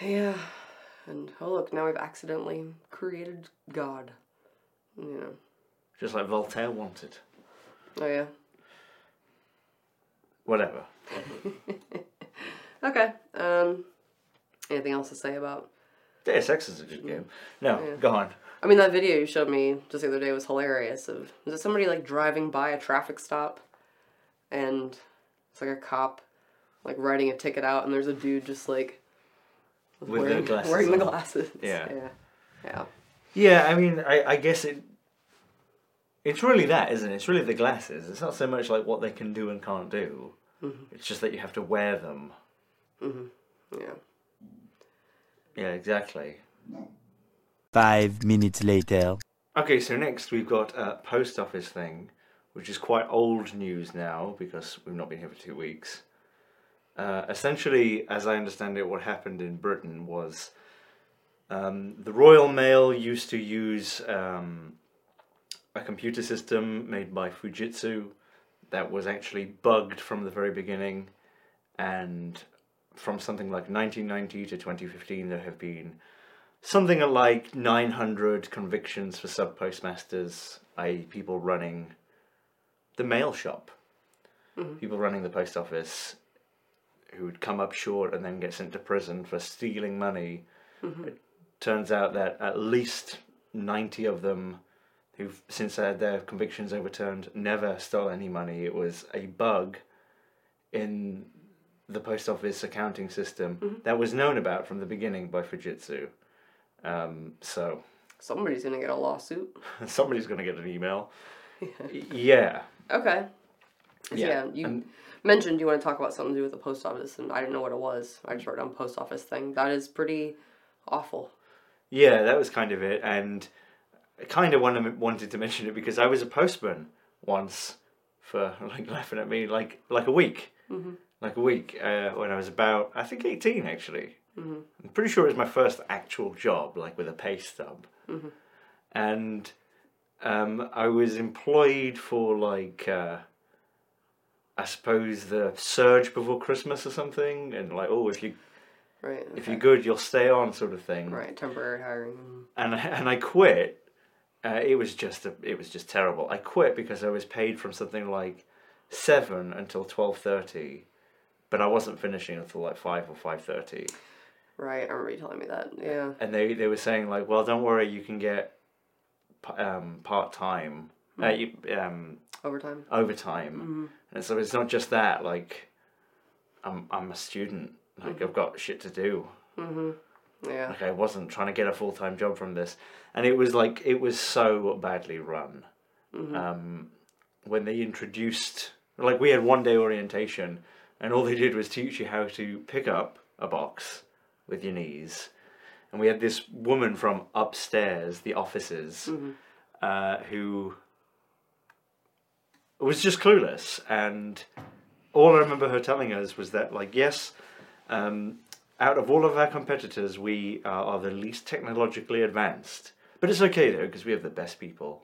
Yeah. And oh look, now we've accidentally created God. Yeah.
Just like Voltaire wanted.
Oh yeah.
Whatever.
Okay. Um. Anything else to say about?
Deus Ex is a good game. No,
Yeah.
go on.
I mean, that video you showed me just the other day was hilarious. Of was it somebody like driving by a traffic stop, and it's like a cop, like writing a ticket out, and there's a dude just like
With the
wearing,
glasses
wearing the
on.
glasses.
Yeah.
Yeah. Yeah.
Yeah, I mean, I, I guess it. It's really that, isn't it? It's really the glasses. It's not so much like what they can do and can't do. It's just that you have to wear them. Mhm.
Yeah.
Yeah, exactly.
Five minutes later.
Okay, so next we've got a post office thing, which is quite old news now because we've not been here for two weeks. Uh, essentially, as I understand it, what happened in Britain was um, the Royal Mail used to use um, a computer system made by Fujitsu that was actually bugged from the very beginning, and from something like 1990 to 2015, there have been something like 900 convictions for sub postmasters, i.e., people running the mail shop, mm-hmm. people running the post office who would come up short and then get sent to prison for stealing money. Mm-hmm. It turns out that at least 90 of them who've since had their convictions overturned never stole any money. It was a bug in the post office accounting system mm-hmm. that was known about from the beginning by Fujitsu. Um, so
Somebody's gonna get a lawsuit.
somebody's to get an email. Yeah.
Okay. So,
Yeah,
yeah. You
and-
mentioned you want to talk about something to do with the post office, and I didn't know what it was. I just wrote down post office thing. That is pretty awful.
Yeah, that was kind of it, and I kind of wanted wanted to mention it because I was a postman once for like laughing at me like like a week, like a week uh, when I was about I think eighteen actually. I'm pretty sure it was my first actual job, like with a pay stub, and um, I was employed for like. Uh, I suppose the surge before Christmas or something, and like, oh, if you
Right.
if
okay.
you're good, you'll stay on, sort of thing.
Right. Temporary hiring.
And I, and I quit. Uh, it was just a, it was just terrible. I quit because I was paid from something like seven until twelve thirty, but I wasn't finishing until like five or five thirty.
Right. I remember you telling me that. Yeah.
And they they were saying like, well, don't worry, you can get um, part time, uh, you, um,
Overtime.
overtime. And so it's not just that. Like, I'm I'm a student. Like I've got shit to do.
Yeah.
Like I wasn't trying to get a full time job from this, and it was like it was so badly run. Um, when they introduced, like we had one day orientation, and all they did was teach you how to pick up a box with your knees, and we had this woman from upstairs, the offices, uh, who was just clueless, and all I remember her telling us was that like yes. Um, out of all of our competitors, we are the least technologically advanced. But it's okay though, because we have the best people.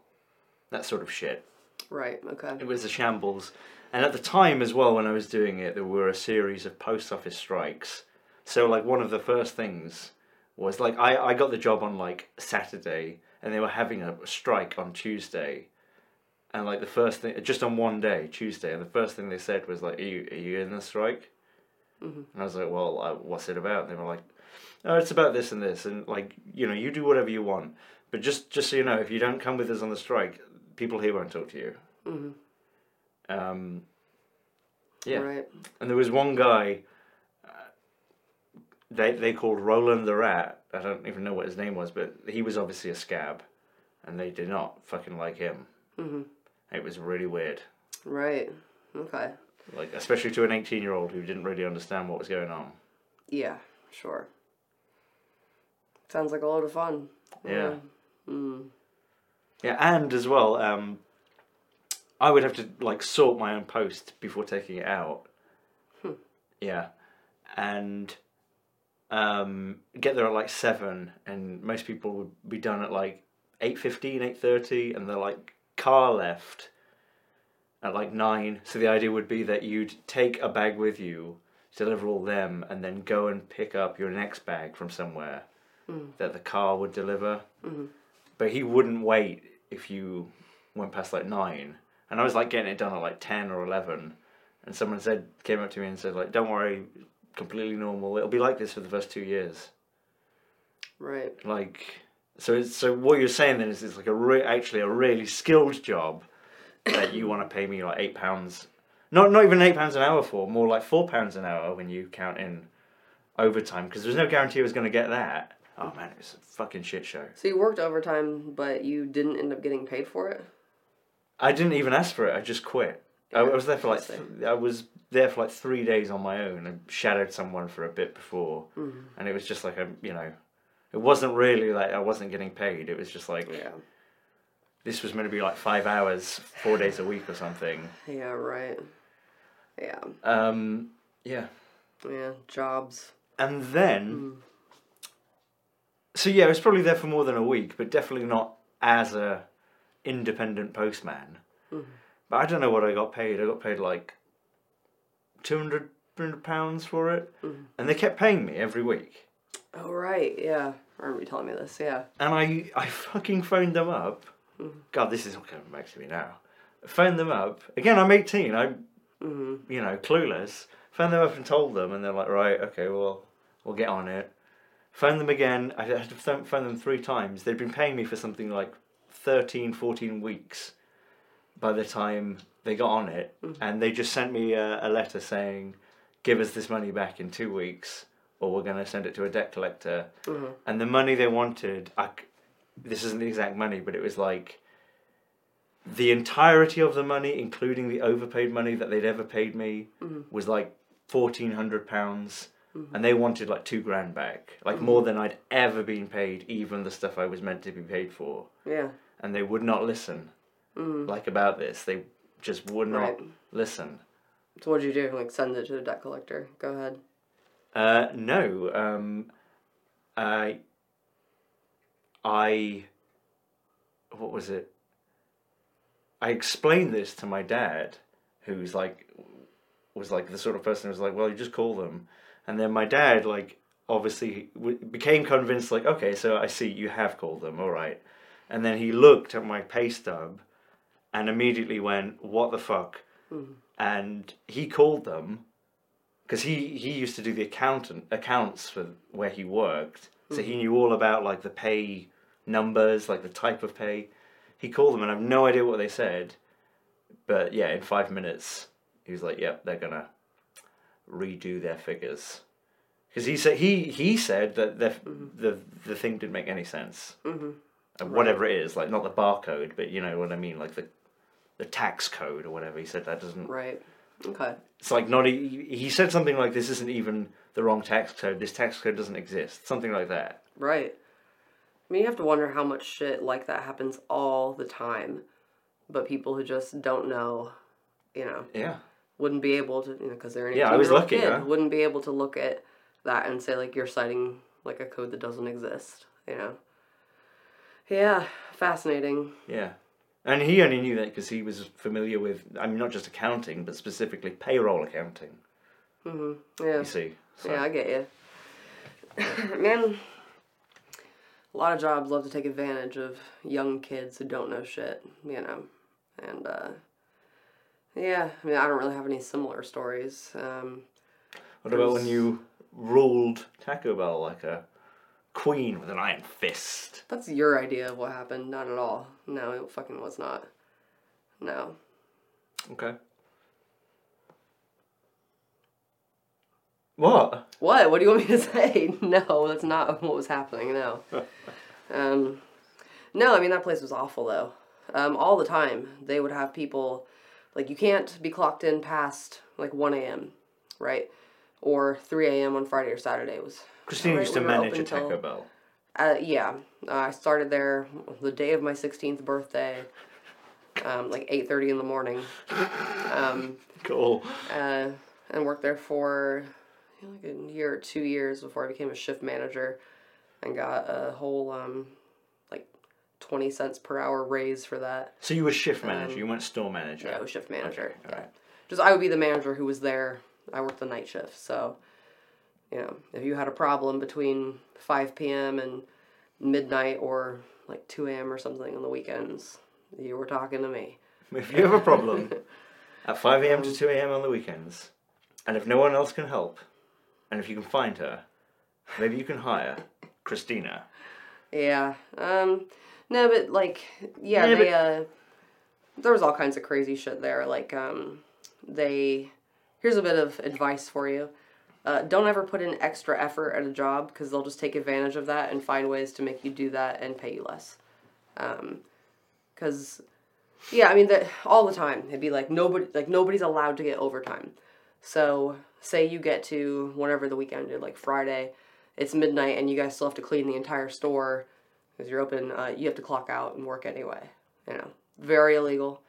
That sort of shit.
Right. Okay.
It was a shambles. And at the time as well, when I was doing it, there were a series of post office strikes. So, like, one of the first things was like, I, I got the job on like Saturday, and they were having a strike on Tuesday. And like the first thing, just on one day, Tuesday, and the first thing they said was like, "Are you are you in the strike?" And I was like, "Well, uh, what's it about?" And they were like, "Oh, it's about this and this, and like you know, you do whatever you want, but just just so you know, if you don't come with us on the strike, people here won't talk to you." Um, yeah,
Right.
and there was one guy. They they called Roland the Rat. I don't even know what his name was, but he was obviously a scab, and they did not fucking like him. Mm-hmm. It was really weird,
Right. Okay.
like especially to an eighteen-year-old who didn't really understand what was going on.
Yeah. Sure. Sounds like a lot of fun.
Yeah. Yeah, and as well, um, I would have to like sort my own post before taking it out. Yeah, and um, get there at like seven, and most people would be done at like 8.15, 8.30, and the like car left at like nine. So the idea would be that you'd take a bag with you, deliver all them, and then go and pick up your next bag from somewhere that the car would deliver but he wouldn't wait if you went past like nine. And I was like getting it done at like ten or eleven, and someone said came up to me and said like, "Don't worry, completely normal. It'll be like this for the first two years."
Right.
Like, so it's, so what you're saying then is it's like a re- actually a really skilled job that you want to pay me like eight pounds, not not even eight pounds an hour for, more like four pounds an hour when you count in overtime because there's no guarantee I was going to get that. Oh man, it was a fucking shit show.
So you worked overtime, but you didn't end up getting paid for it.
I didn't even ask for it. I just quit. I, was there for like th- I was there for like three days on my own. I shadowed someone for a bit before, mm. and it was just like a you know, it wasn't really like I wasn't getting paid. It was just like
Yeah.
this was meant to be like five hours, four days a week or something.
Yeah. Right. Yeah.
Um, yeah,
Yeah. Jobs.
and then, mm. so yeah, I was probably there for more than a week, but definitely not as a independent postman. Mm-hmm. But I don't know what I got paid. I got paid like two hundred pounds for it, mm-hmm. and they kept paying me every week.
Oh right. Yeah. I remember you telling me this. Yeah.
And I, I fucking phoned them up. Mm-hmm. God, this is all coming back to me now. Phoned them up again. I'm 18. I'm, mm-hmm. you know, clueless. Phoned them up and told them, and they're like, right, okay, well, we'll get on it. Phoned them again. I had to phone them three times. They'd been paying me for something like 13, 14 weeks by the time they got on it, mm. and they just sent me a, a letter saying, "Give us this money back in two weeks, or we're going to send it to a debt collector." Mm-hmm. And the money they wanted, I this isn't the exact money, but it was like the entirety of the money, including the overpaid money that they'd ever paid me, mm-hmm. was like fourteen hundred pounds, mm-hmm. and they wanted like two grand back, like more than I'd ever been paid, even the stuff I was meant to be paid for,
Yeah.
and they would not listen. Like about this, they just would not
Right.
listen.
So what'd you do? Like send it to the debt collector? Go ahead.
Uh, no, um, I, I, what was it? I explained this to my dad, who's like, was like the sort of person who was like, well, you just call them, and then my dad like obviously w- became convinced like, okay, so I see you have called them, all right, and then he looked at my pay stub, and immediately went, what the fuck, hmm. and he called them because he he used to do the accountant accounts for where he worked, so he hmm. knew all about like the pay numbers, like the type of pay. He called them, and I have no idea what they said, but yeah, in five minutes, he was like, "Yep, they're gonna redo their figures," because he said he he said that the mm-hmm. the the thing didn't make any sense, mm-hmm. whatever it is, like not the barcode, but you know what I mean, like the the tax code or whatever. He said that doesn't
Right. Okay.
it's like not. e- He said something like, "This isn't even the wrong tax code. This tax code doesn't exist." Something like that.
Right. I mean, you have to wonder how much shit like that happens all the time, but people who just don't know, you know,
Yeah.
wouldn't be able to, you know, because they're an
Yeah, I was
18-year-old
lucky,
kid,
huh?
wouldn't be able to look at that and say like you're citing like a code that doesn't exist. You know. Yeah, fascinating.
Yeah. And he only knew that because he was familiar with, I mean, not just accounting, but specifically payroll accounting.
Yeah.
You see. So,
Yeah, I get you. Man, a lot of jobs love to take advantage of young kids who don't know shit, you know. And, uh, yeah, I mean, I don't really have any similar stories. Um,
What about when you ruled Taco Bell like a queen with an iron fist?
that's your idea of what happened, not at all. No, it fucking was not. No.
Okay. What?
What? What do you want me to say? No, that's not what was happening. No. um, no, I mean that place was awful though. Um, all the time they would have people, like you can't be clocked in past like one a.m. right, or three a.m. on Friday or Saturday was.
Christine
Right,
used to
we
manage a Taco Bell.
Uh, yeah, uh, I started there the day of my sixteenth birthday, um, like eight thirty in the morning. Um,
Cool.
uh, and worked there for you know, like a year or two years before I became a shift manager and got a whole um, like 20 cents per hour raise for that.
So you were shift manager, you weren't store manager.
Um, Yeah, I was shift manager.
Okay,
yeah.
alright.
Just I would be the manager who was there. I worked the night shift, so you know, if you had a problem between 5 p.m. and midnight or like 2 a.m. or something on the weekends, you were talking to me.
If you have a problem at 5 a.m. to 2 a.m. on the weekends, and if no one else can help, and if you can find her, maybe you can hire Christina.
Yeah. Um no, but like yeah,
Yeah,
they uh there was all kinds of crazy shit there. Like um they here's a bit of advice for you. Uh, don't ever put in extra effort at a job because they'll just take advantage of that and find ways to make you do that and pay you less. Because, yeah, I mean, the, all the time it'd be like nobody, like nobody's allowed to get overtime. So say you get to whatever the weekend is, like Friday, it's midnight and you guys still have to clean the entire store because you're open. Uh, you have to clock out and work anyway. You know, very illegal.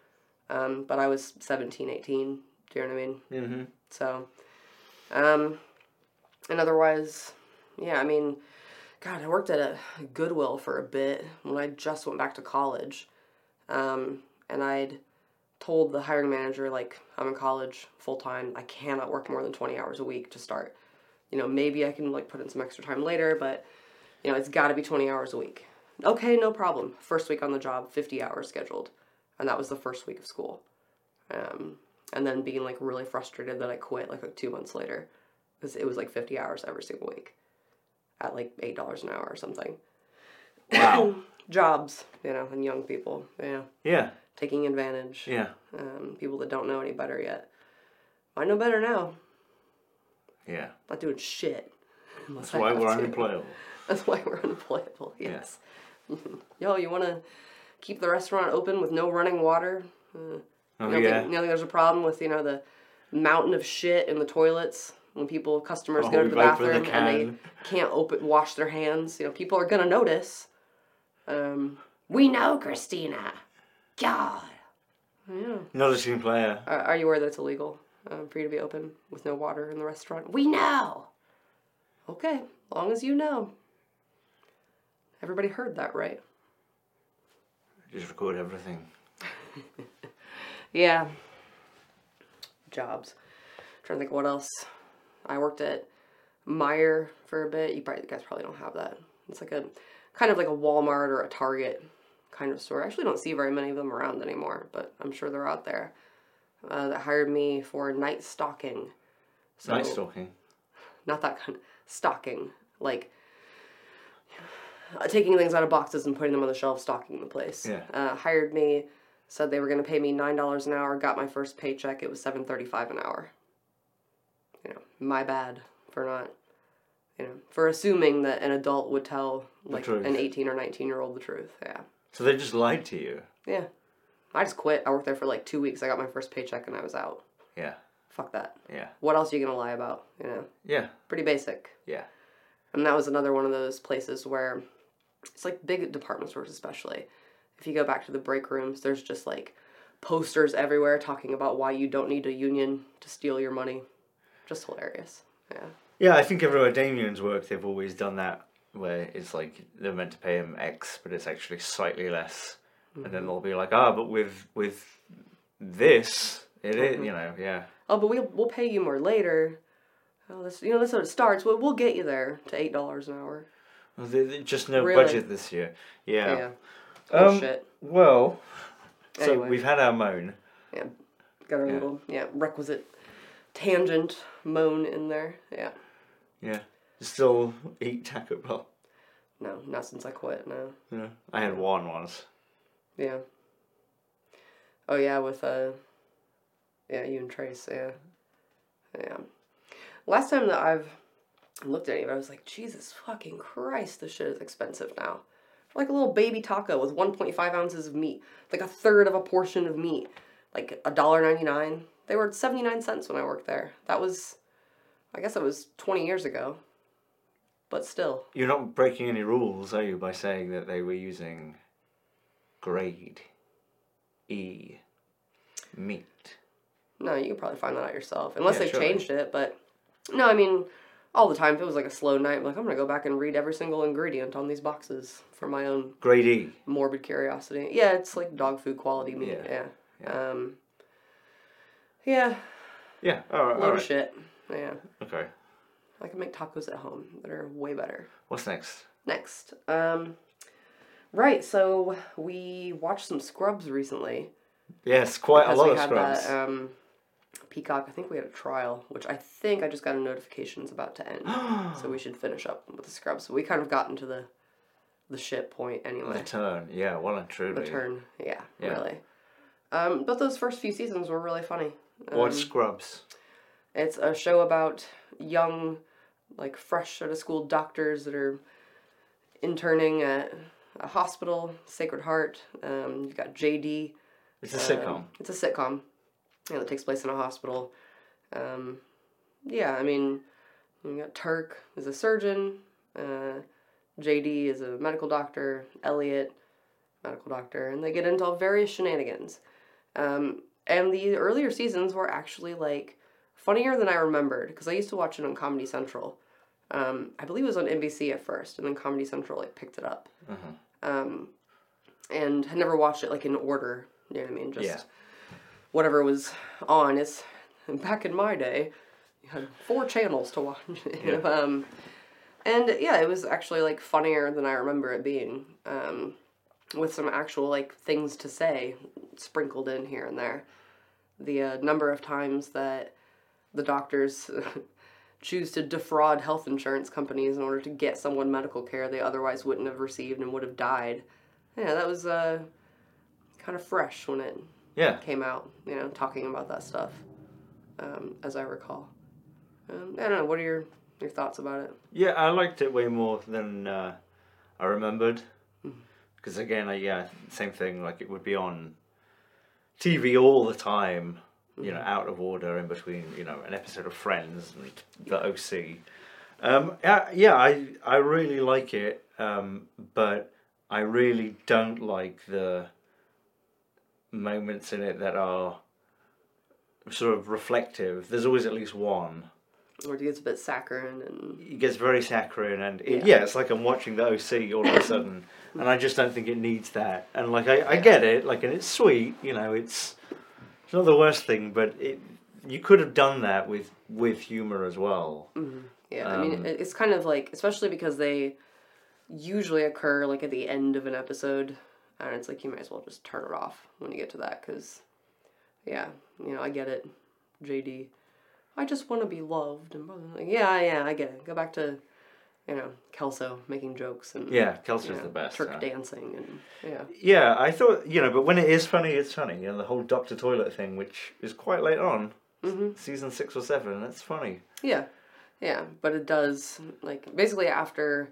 Um, but I was 17, 18. Do you know what I mean?
Mm-hmm.
So, um, and otherwise, yeah, I mean, God, I worked at a Goodwill for a bit when I just went back to college. Um, and I'd told the hiring manager, like, I'm in college full time. I cannot work more than 20 hours a week to start. You know, maybe I can, like, put in some extra time later, but, you know, it's got to be 20 hours a week. Okay, no problem. First week on the job, 50 hours scheduled. And that was the first week of school. Um, and then being like really frustrated that I quit like, like two months later because it was like 50 hours every single week at like eight dollars an hour or something.
Wow.
Jobs, you know, and young people, you know,
yeah.
taking advantage.
Yeah.
Um, people that don't know any better yet. I know better now.
Yeah.
Not doing shit.
That's why we're
to.
unemployable.
That's why we're unemployable. Yes. Yo, you want to keep the restaurant open with no running water? Uh,
Oh
you don't
yeah.
think, you think there's a problem with you know the mountain of shit in the toilets when people customers
Oh,
go to the
we've the
bathroom and they
can.
can't open wash their hands. You know, people are gonna notice. Um, we know, Christina. God. Yeah.
Not a team player.
Are, are you aware that it's illegal um, for you to be open with no water in the restaurant? We know. Okay, long as you know. Everybody heard that, right?
Just record everything.
Yeah. Jobs. trying to think of what else. I worked at Meijer for a bit. You probably you guys probably don't have that. It's like a kind of like a Walmart or a Target kind of store. I actually don't see very many of them around anymore, but I'm sure they're out there. Uh, that hired me for night stalking. So,
Night stalking.
Not that kind. Stocking, like uh, taking things out of boxes and putting them on the shelf, stocking the place.
Yeah.
Uh, hired me, said they were going to pay me nine dollars an hour. Got my first paycheck. It was seven thirty-five an hour. You know, my bad for not, you know, for assuming that an adult would tell like an eighteen or nineteen year old the truth. Yeah.
So they just lied to you.
Yeah. I just quit. I worked there for like two weeks. I got my first paycheck and I was out.
Yeah.
Fuck that.
Yeah.
What else are you gonna lie about? You know,
Yeah.
pretty basic.
Yeah.
And that was another one of those places where it's like big department stores, especially. If you go back to the break rooms, there's just like posters everywhere talking about why you don't need a union to steal your money. Just hilarious. Yeah.
Yeah, I think everywhere Damien's worked, they've always done that where it's like they're meant to pay him X, but it's actually slightly less, and then they'll be like, ah, but with with this, it is, you know, yeah,
Oh, but we'll we'll pay you more later. Oh, this you know that's how it starts. We'll we'll get you there to eight dollars an hour.
well, there- there's just no
Really?
budget this year. Yeah.
Yeah.
Um. Well, so
Anyway.
we've had our moan.
Yeah. Got our
Yeah.
little yeah requisite tangent moan in there. Yeah.
Yeah. Still eat Taco Bell.
No, not since I quit. No.
Yeah, I had one once.
Yeah. Oh yeah, with uh yeah, you and Trace, yeah. Yeah. Last time that I've looked at it, I was like, Jesus fucking Christ, this shit is expensive now. Like a little baby taco with one point five ounces of meat. Like a third of a portion of meat. Like a dollar ninety nine. They were seventy nine cents when I worked there. That was I guess it was twenty years ago. But still.
You're not breaking any rules, are you, by saying that they were using grade E meat?
No, you can probably find that out yourself, unless
Yeah,
they've
surely.
changed it. But no, I mean, all the time. If it was like a slow night, I'm like I'm gonna go back and read every single ingredient on these boxes for my own
E.
morbid curiosity. Yeah, it's like dog food quality meat.
Yeah.
Yeah. Um. Yeah,
Yeah. All right.
load
All
of
right.
shit. Yeah,
Okay.
I can make tacos at home that are way better.
What's next?
Next, um, right. So we watched some Scrubs recently.
Yes, quite a lot of
had
scrubs.
that um, Peacock. I think we had a trial, which I think I just got a notification is about to end. so we should finish up with the scrubs. So we kind of got into the the shit point anyway.
the turn. Yeah, well and truly.
The turn, yeah,
Yeah.
really. Um, but those first few seasons were really funny. Um,
What scrubs?
It's a show about young, like fresh out of school doctors that are interning at a hospital, Sacred Heart. Um, you've got JD.
It's a sitcom.
Um, it's a sitcom. Yeah, that takes place in a hospital. Um, yeah, I mean, you got Turk is a surgeon. Uh, JD is a medical doctor. Elliot, medical doctor, and they get into all various shenanigans. Um, and the earlier seasons were actually like funnier than I remembered because I used to watch it on Comedy Central. Um, I believe it was on NBC at first, and then Comedy Central like picked it up. Um, and had never watched it like in order. You know what I mean? Just
Yeah.
Whatever was on. It's back in my day, you had four channels to watch. know, um, and yeah, it was actually like funnier than I remember it being. Um, with some actual like things to say sprinkled in here and there. The uh, number of times that the doctors choose to defraud health insurance companies in order to get someone medical care they otherwise wouldn't have received and would have died. Yeah, that was uh, kind of fresh when it
Yeah.
came out, you know, talking about that stuff, um, as I recall. Um, I don't know, what are your, your thoughts about it?
Yeah, I liked it way more than uh, I remembered.
Mm-hmm.
Because again, I, yeah, same thing. Like it would be on TV all the time, you know, out of order in between, you know, an episode of Friends and the OC. Um, yeah, yeah, I I really like it, um, but I really don't like the moments in it that are sort of reflective. There's always at least one.
Or it gets a bit saccharine and
It gets very saccharine, and it,
Yeah.
yeah. it's like I'm watching the OC all of a sudden, and I just don't think it needs that. And like I, I get it, like and it's sweet, you know, it's it's not the worst thing, but it you could have done that with with humor as well.
Yeah, I mean,
Um,
it's kind of like, especially because they usually occur like at the end of an episode, and it's like you might as well just turn it off when you get to that, because, yeah, you know, I get it, JD. I just want to be loved, and blah, blah, blah. yeah, yeah, I get it. Go back to, you know, Kelso making jokes and
Yeah, kelso's
you know,
the best.
Turk
huh?
dancing and yeah,
Yeah, I thought you know, but when it is funny, it's funny. You know, the whole Doctor Toilet thing, which is quite late on,
mm-hmm.
season six or seven. That's funny.
yeah, yeah. But it does like basically after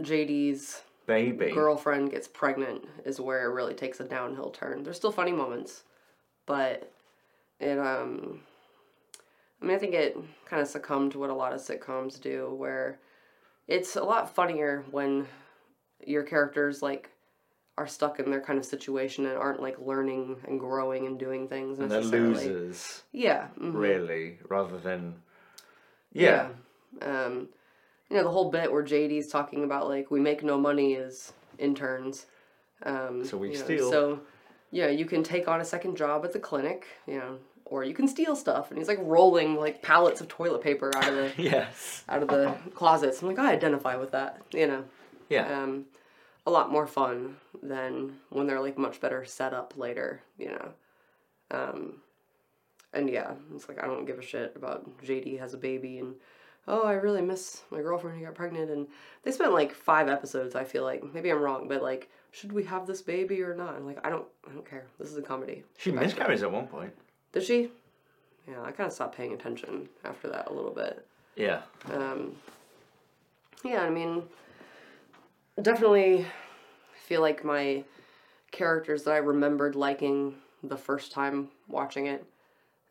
JD's
Baby.
girlfriend gets pregnant is where it really takes a downhill turn. There's still funny moments, but it um I mean I think it kind of succumbed to what a lot of sitcoms do where it's a lot funnier when your characters like are stuck in their kind of situation and aren't like learning and growing and doing things
and they're losers,
Yeah. mhm.
really, rather than. Yeah.
Yeah. Um, you know, the whole bit where JD's talking about like we make no money as interns. Um,
So we
you know,
steal.
So, yeah, you can take on a second job at the clinic, you know, or you can steal stuff. And he's like rolling like pallets of toilet paper out of the
Yes.
out of the closets. I'm like, I identify with that, you know.
Yeah.
Um, a lot more fun than when they're like much better set up later, you know. Um, and yeah, it's like I don't give a shit about JD has a baby and oh, I really miss my girlfriend who got pregnant and they spent like five episodes. I feel like maybe I'm wrong, but like, should we have this baby or not? I'm like, I don't, I don't care. This is a comedy.
She
Back
miscarries at one point.
Did she? Yeah, I kind of stopped paying attention after that a little bit.
Yeah.
Um, yeah, I mean, definitely feel like my characters that I remembered liking the first time watching it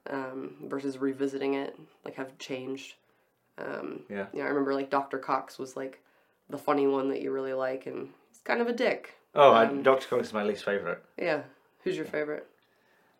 um, versus revisiting it like have changed. Um,
Yeah.
yeah, I remember like Dr. Cox was like the funny one that you really like, and he's kind of a dick.
Oh, I,
Um,
Dr. Cox is my least favourite.
Yeah, who's your favorite?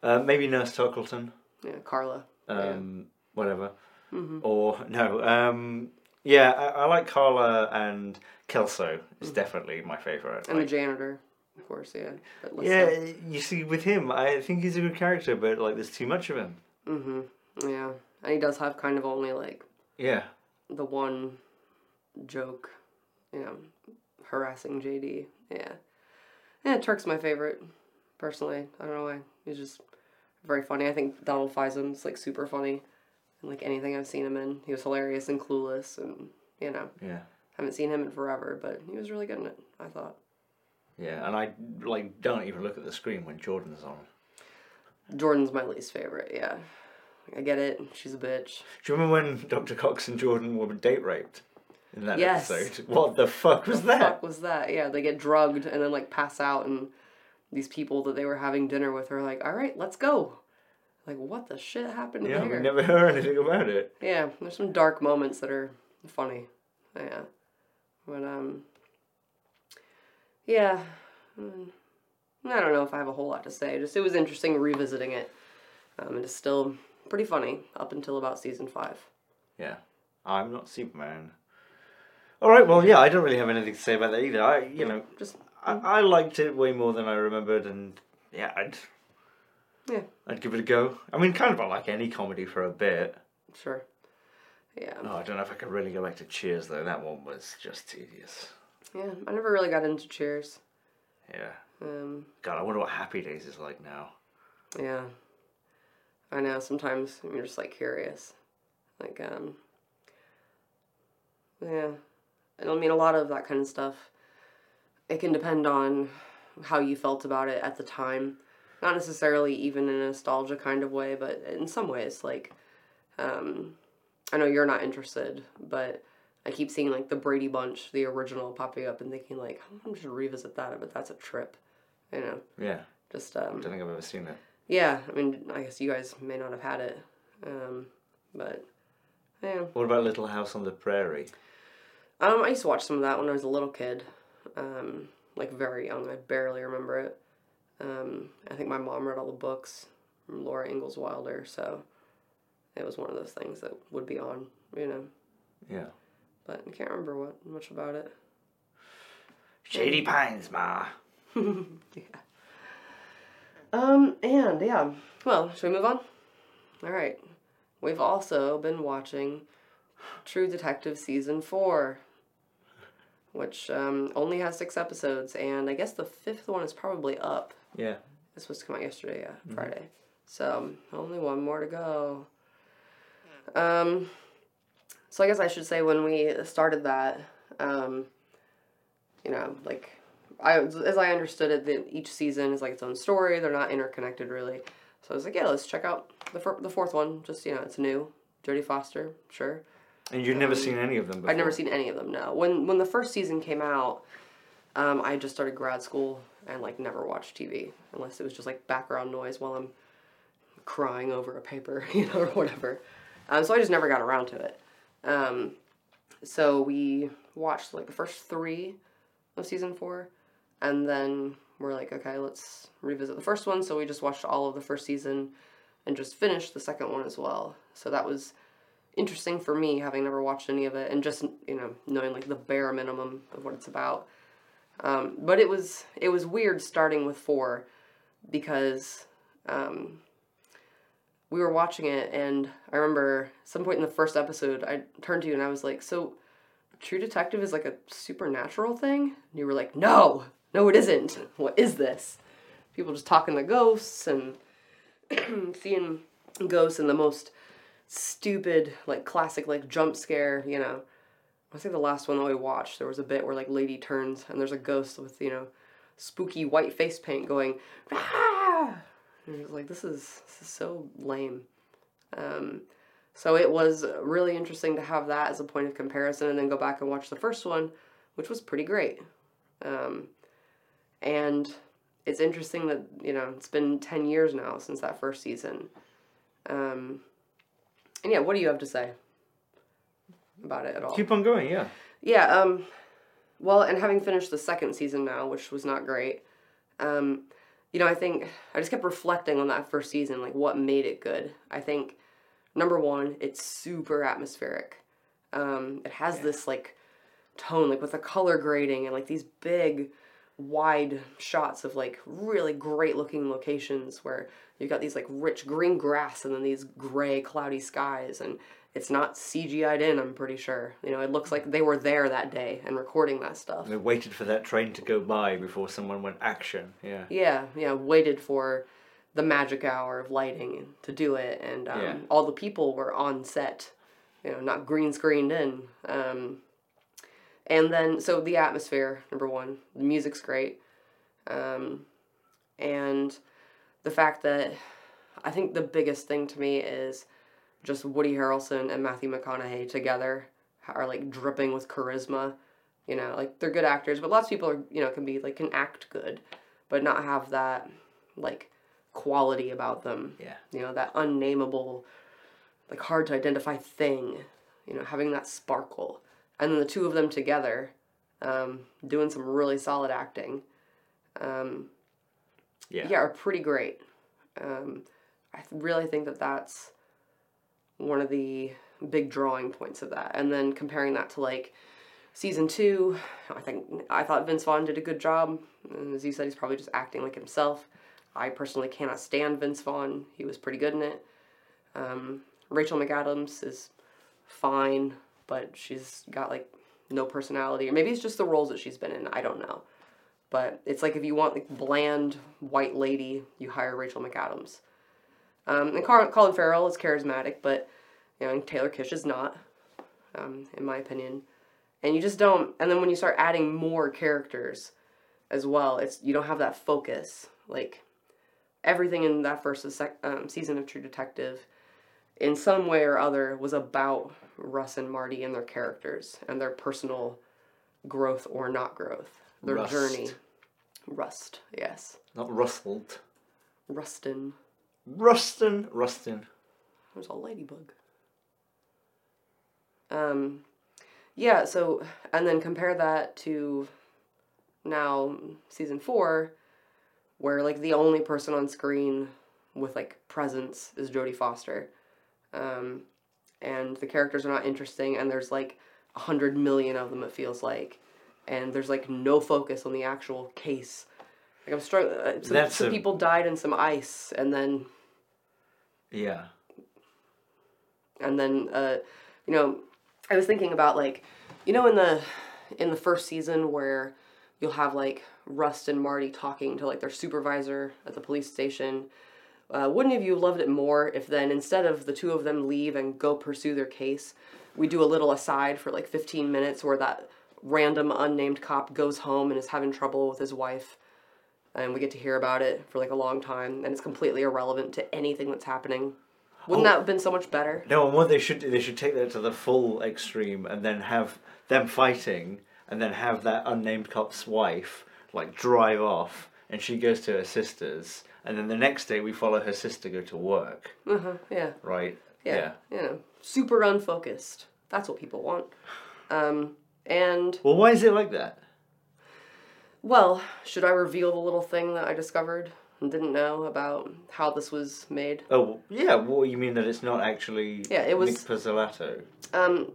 Uh, maybe Nurse Tuckleton.
Yeah, Carla.
Um, Whatever.
Mhm.
Or, no. Um, yeah, I, I like Carla and Kelso is definitely my favourite.
Mm. And
Like,
the janitor, of course. Yeah. But
yeah,
so.
you see, with him, I think he's a good character, but like, there's too much of him.
Mm-hmm. Yeah, and he does have kind of only like
Yeah.
the one joke, you know, harassing JD. Yeah. Yeah, Turk's my favorite, personally. I don't know why. He's just very funny. I think Donald Faison's like super funny in like anything I've seen him in. He was hilarious and clueless and you know,
Yeah.
haven't seen him in forever, but he was really good in it, I thought.
Yeah, and I like don't even look at the screen when Jordan's on.
Jordan's my least favorite, yeah. I get it. She's a bitch.
Do you remember when Dr. Cox and Jordan were date raped in that
Yes.
episode? What the fuck was
the
that?
fuck was that? Yeah, they get drugged and then like pass out, and these people that they were having dinner with are like, "All right, let's go." Like, what the shit happened here?
Yeah,
there?
we never heard anything about it.
Yeah, there's some dark moments that are funny. Yeah, but um, yeah, mm, I don't know if I have a whole lot to say. Just it was interesting revisiting it. Um, and it's still pretty funny up until about season five.
Yeah, I'm not Superman. All right, well, yeah, I don't really have anything to say about that either. I, you know,
Just
I, I liked it way more than I remembered, and yeah, I'd,
yeah,
I'd give it a go. I mean, kind of like any comedy for a bit.
sure. Yeah.
Oh, I don't know if I could really go back to Cheers though. That one was just tedious.
Yeah, I never really got into Cheers.
Yeah.
Um,
God, I wonder what Happy Days is like now.
yeah. I know, sometimes you're just like curious. Like, um, yeah. And I mean, a lot of that kind of stuff, it can depend on how you felt about it at the time. Not necessarily even in a nostalgia kind of way, but in some ways, like, um, I know you're not interested, but I keep seeing like the Brady Bunch, the original, popping up and thinking like, I'm just revisit that, but that's a trip, you know.
Yeah.
Just um,
I don't think I've ever seen it.
Yeah, I mean, I guess you guys may not have had it, um, but yeah.
What about Little House on the Prairie?
Um, I used to watch some of that when I was a little kid, um, like very young. I barely remember it. Um, I think my mom read all the books from Laura Ingalls Wilder, so it was one of those things that would be on, you know.
Yeah.
But I can't remember what much about it.
Shady Pines, ma.
Um, and yeah. Well, should we move on? All right. We've also been watching True Detective season four, which um, only has six episodes, and I guess the fifth one is probably up.
Yeah.
It's supposed to come out yesterday, yeah, Friday. So only one more to go. Um, so I guess I should say when we started that, um, you know, like I as I understood it, that each season is like its own story. They're not interconnected really. So I was like, yeah, let's check out the fir- the fourth one. Just you know, it's new. Jodie Foster, sure.
And you've never seen any of them before?
I'd never seen any of them. No. When when the first season came out, um, I just started grad school and like never watched TV unless it was just like background noise while I'm crying over a paper, you know, or whatever. Um, so I just never got around to it. Um, so we watched like the first three of season four, and then we're like, okay, let's revisit the first one. So we just watched all of the first season and just finished the second one as well. So that was interesting for me having never watched any of it and just you know knowing like the bare minimum of what it's about um, but it was it was weird starting with four because um, we were watching it and i remember some point in the first episode i turned to you and i was like so true detective is like a supernatural thing and you were like no no it isn't what is this people just talking to ghosts and seeing ghosts in the most stupid, like classic, like jump scare, you know. I think the last one that we watched, there was a bit where like lady turns and there's a ghost with, you know, spooky white face paint going, ah! And it was like, this is, this is so lame. Um, so it was really interesting to have that as a point of comparison and then go back and watch the first one, which was pretty great. Um, and it's interesting that, you know, it's been 10 years now since that first season. Um, and yeah, what do you have to say about it at all?
Keep on going, yeah.
Yeah, um, well, and having finished the second season now, which was not great, um, you know, I think I just kept reflecting on that first season, like what made it good. I think number one, it's super atmospheric. Um, it has this like tone, like with the color grading and like these big, wide shots of like really great looking locations where you've got these like rich green grass and then these gray cloudy skies and it's not CGI'd in, I'm pretty sure. You know, it looks like they were there that day and recording that stuff.
They waited for that train to go by before someone went action, yeah.
Yeah, yeah, waited for the magic hour of lighting to do it, and um,
Yeah.
all the people were on set, you know, not green screened in. Um, and then, so the atmosphere, number one, the music's great, um, and the fact that I think the biggest thing to me is just Woody Harrelson and Matthew McConaughey together are like dripping with charisma. You know, like they're good actors, but lots of people are, you know, can be like can act good, but not have that like quality about them.
Yeah.
You know, that unnameable, like hard to identify thing. You know, having that sparkle, and then the two of them together, um, doing some really solid acting. Um,
Yeah.
yeah, are pretty great. Um, I really think that that's one of the big drawing points of that. And then comparing that to like season two, I think I thought Vince Vaughn did a good job. And as you said, he's probably just acting like himself. I personally cannot stand Vince Vaughn. He was pretty good in it. Um, Rachel McAdams is fine, but she's got like no personality. Or maybe it's just the roles that she's been in. I don't know. But it's like if you want like bland white lady, you hire Rachel McAdams. Um, and Car- Colin Farrell is charismatic, but you know Taylor Kitsch is not, um, in my opinion. And you just don't. And then when you start adding more characters, as well, it's you don't have that focus. Like everything in that first sec- um, season of True Detective, in some way or other, was about Russ and Marty and their characters and their personal growth or not growth, their
Rust.
journey. Rust, yes.
Not rustled.
Rustin.
Rustin, Rustin.
Was all ladybug. Um, yeah. So and then compare that to now season four, where like the only person on screen with like presence is Jodie Foster, um, and the characters are not interesting, and there's like a hundred million of them. It feels like, and there's like no focus on the actual case. Like I'm struggling. Uh, some, some
a-
people died in some ice, and then
Yeah.
and then uh, you know i was thinking about like you know in the in the first season where you'll have like rust and marty talking to like their supervisor at the police station uh, wouldn't have you loved it more if then instead of the two of them leave and go pursue their case we do a little aside for like 15 minutes where that random unnamed cop goes home and is having trouble with his wife and we get to hear about it for like a long time and it's completely irrelevant to anything that's happening wouldn't
Oh.
that have been so much better
No, and what they should do, they should take that to the full extreme and then have them fighting and then have that unnamed cop's wife like drive off and she goes to her sister's and then the next day we follow her sister go to work,
Uh-huh, yeah.
right?
Yeah. You know, super unfocused. That's what people want. Um, and,
Well, why is it like that?
well, should I reveal the little thing that I discovered and didn't know about how this was made?
Oh, yeah. Well, you mean that it's not actually
Yeah, it was-
Nic Pizzolatto?
Um,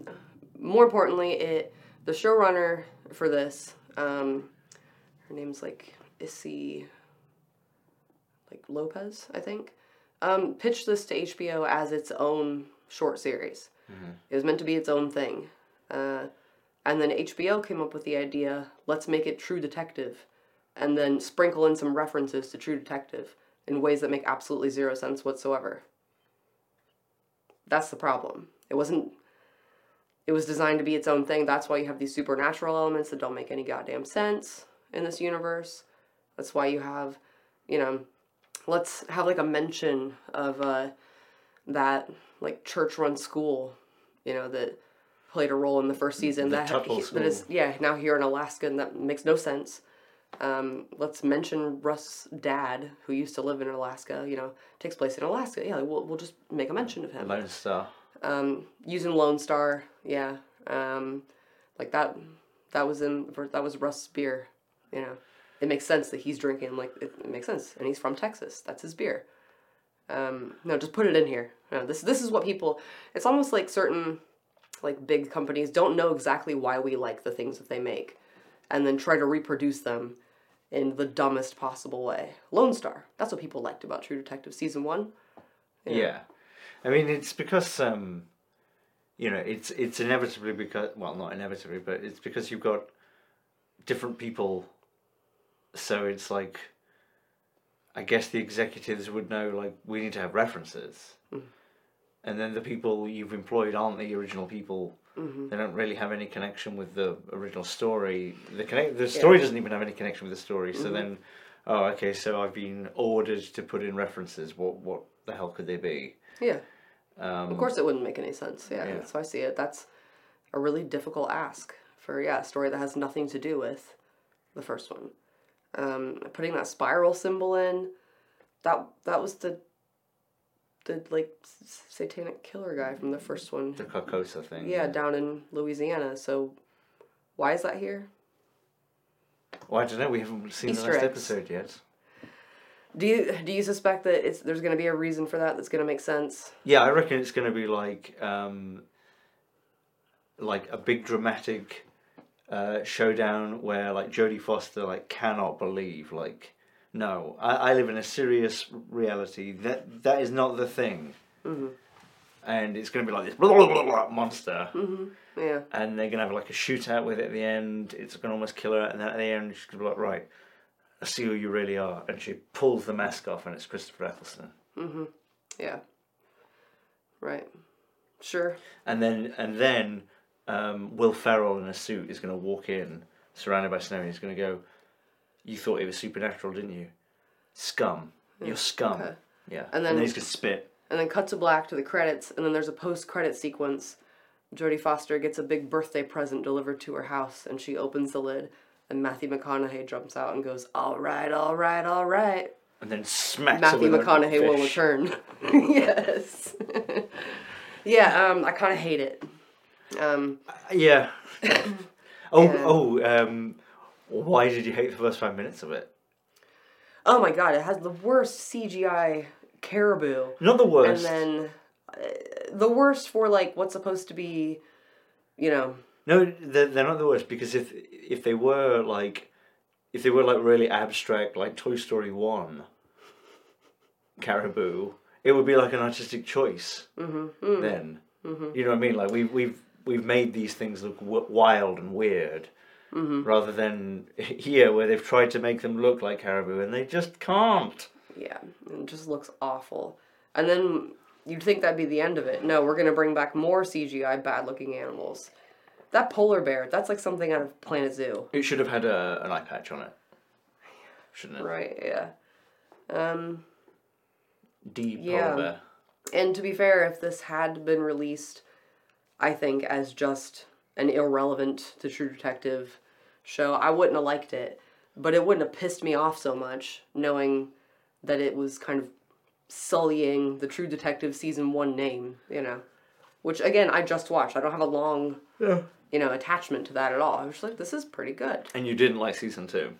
more importantly, it the showrunner for this, um, her name's like Issy, like Lopez, I think, um, pitched this to HBO as its own short series. It was meant to be its own thing, uh, and then HBO came up with the idea: let's make it True Detective, and then sprinkle in some references to True Detective in ways that make absolutely zero sense whatsoever. That's the problem. It wasn't it was designed to be its own thing. That's why you have these supernatural elements that don't make any goddamn sense in this universe. That's why you have, you know, let's have like a mention of uh, that like church run school, you know, that played a role in the first season.
The
that
Tuttle
that is
School.
yeah now here in Alaska and that makes no sense. Um, let's mention Russ' dad, who used to live in Alaska. You know, takes place in Alaska. Yeah, we'll we'll just make a mention of him
Lone Star.
um, using Lone Star, yeah, um, like that. That was in that was Russ' beer. You know, it makes sense that he's drinking. Like it, makes sense, and he's from Texas. That's his beer. Um, no, just put it in here. No, this this is what people. It's almost like certain, like big companies don't know exactly why we like the things that they make, and then try to reproduce them in the dumbest possible way. Lone Star. That's what people liked about True Detective season one.
Yeah. I mean, it's because um, you know, it's it's inevitably because well, not inevitably, but it's because you've got different people. So it's like, I guess the executives would know like we need to have references, mm. and then the people you've employed aren't the original people. Mm-hmm. They don't really have any connection with the original story. The connect the story doesn't even have any connection with the story. So mm-hmm. then, oh, okay. So I've been ordered to put in references. What what the hell could they be?
Yeah.
Um,
Of course, it wouldn't make any sense. Yeah,
Yeah.
how I see it. That's a really difficult ask for yeah a story that has nothing to do with the first one. Um, putting that spiral symbol in, that that was the the like satanic killer guy from the first one.
the Carcosa thing.
Yeah, down in Louisiana. So, why is that here?
Well, I don't know. We haven't seen
Easter
the last
eggs.
episode yet.
Do you do you suspect that it's there's going to be a reason for that that's going to make sense?
Yeah, I reckon it's going to be like um, like a big dramatic uh, showdown where like Jodie Foster like cannot believe like no, I, I live in a serious reality that that is not the thing. Mm-hmm. And it's going to be like this blah, blah, blah, blah, monster, mm-hmm.
Yeah.
and they're going to have like a shootout with it at the end. It's going to almost kill her, and then at the end she's going to be like, right, I see who you really are, and she pulls the mask off, and it's Christopher Eccleston. Mm-hmm.
Yeah. Right. Sure.
And then and then um, Will Ferrell in a suit is going to walk in, surrounded by snow, and he's going to go, "You thought it was supernatural, didn't you? Scum. You're scum."
okay.
Yeah.
And then-
he's going to spit.
and then cut to black to the credits, and then there's a post-credit sequence. Jodie Foster gets a big birthday present delivered to her house, and she opens the lid, and Matthew McConaughey jumps out and goes, "All right, all right, all right."
and then smacks
Matthew McConaughey will return. yes. yeah, um, I kind of hate it. Um,
Yeah. oh, oh. Um, why did you hate the first five minutes of it?
oh my god, it has the worst CGI caribou.
Not the worst.
And then uh, the worst for like what's supposed to be, you know,
No, they're, they're not the worst because if if they were like, if they were like really abstract, like Toy Story One, Caribou, it would be like an artistic choice. Mm-hmm. Then, you know what I mean? Like we've we've we've made these things look w- wild and weird, rather than here where they've tried to make them look like Caribou and they just can't.
yeah, it just looks awful. And then you'd think that'd be the end of it. No, we're gonna bring back more CGI bad looking animals. That polar bear, that's like something out of Planet Zoo.
It should have had a, an eye patch on it, shouldn't it?
Right, yeah. Um,
Deep
Yeah.
polar bear.
And to be fair, if this had been released, I think as just an irrelevant to True Detective show, I wouldn't have liked it. But it wouldn't have pissed me off so much knowing that it was kind of sullying the True Detective season one name, you know. Which again, I just watched. I don't have a long,
Yeah.
you know, attachment to that at all. I was like, this is pretty good.
And you didn't like season two.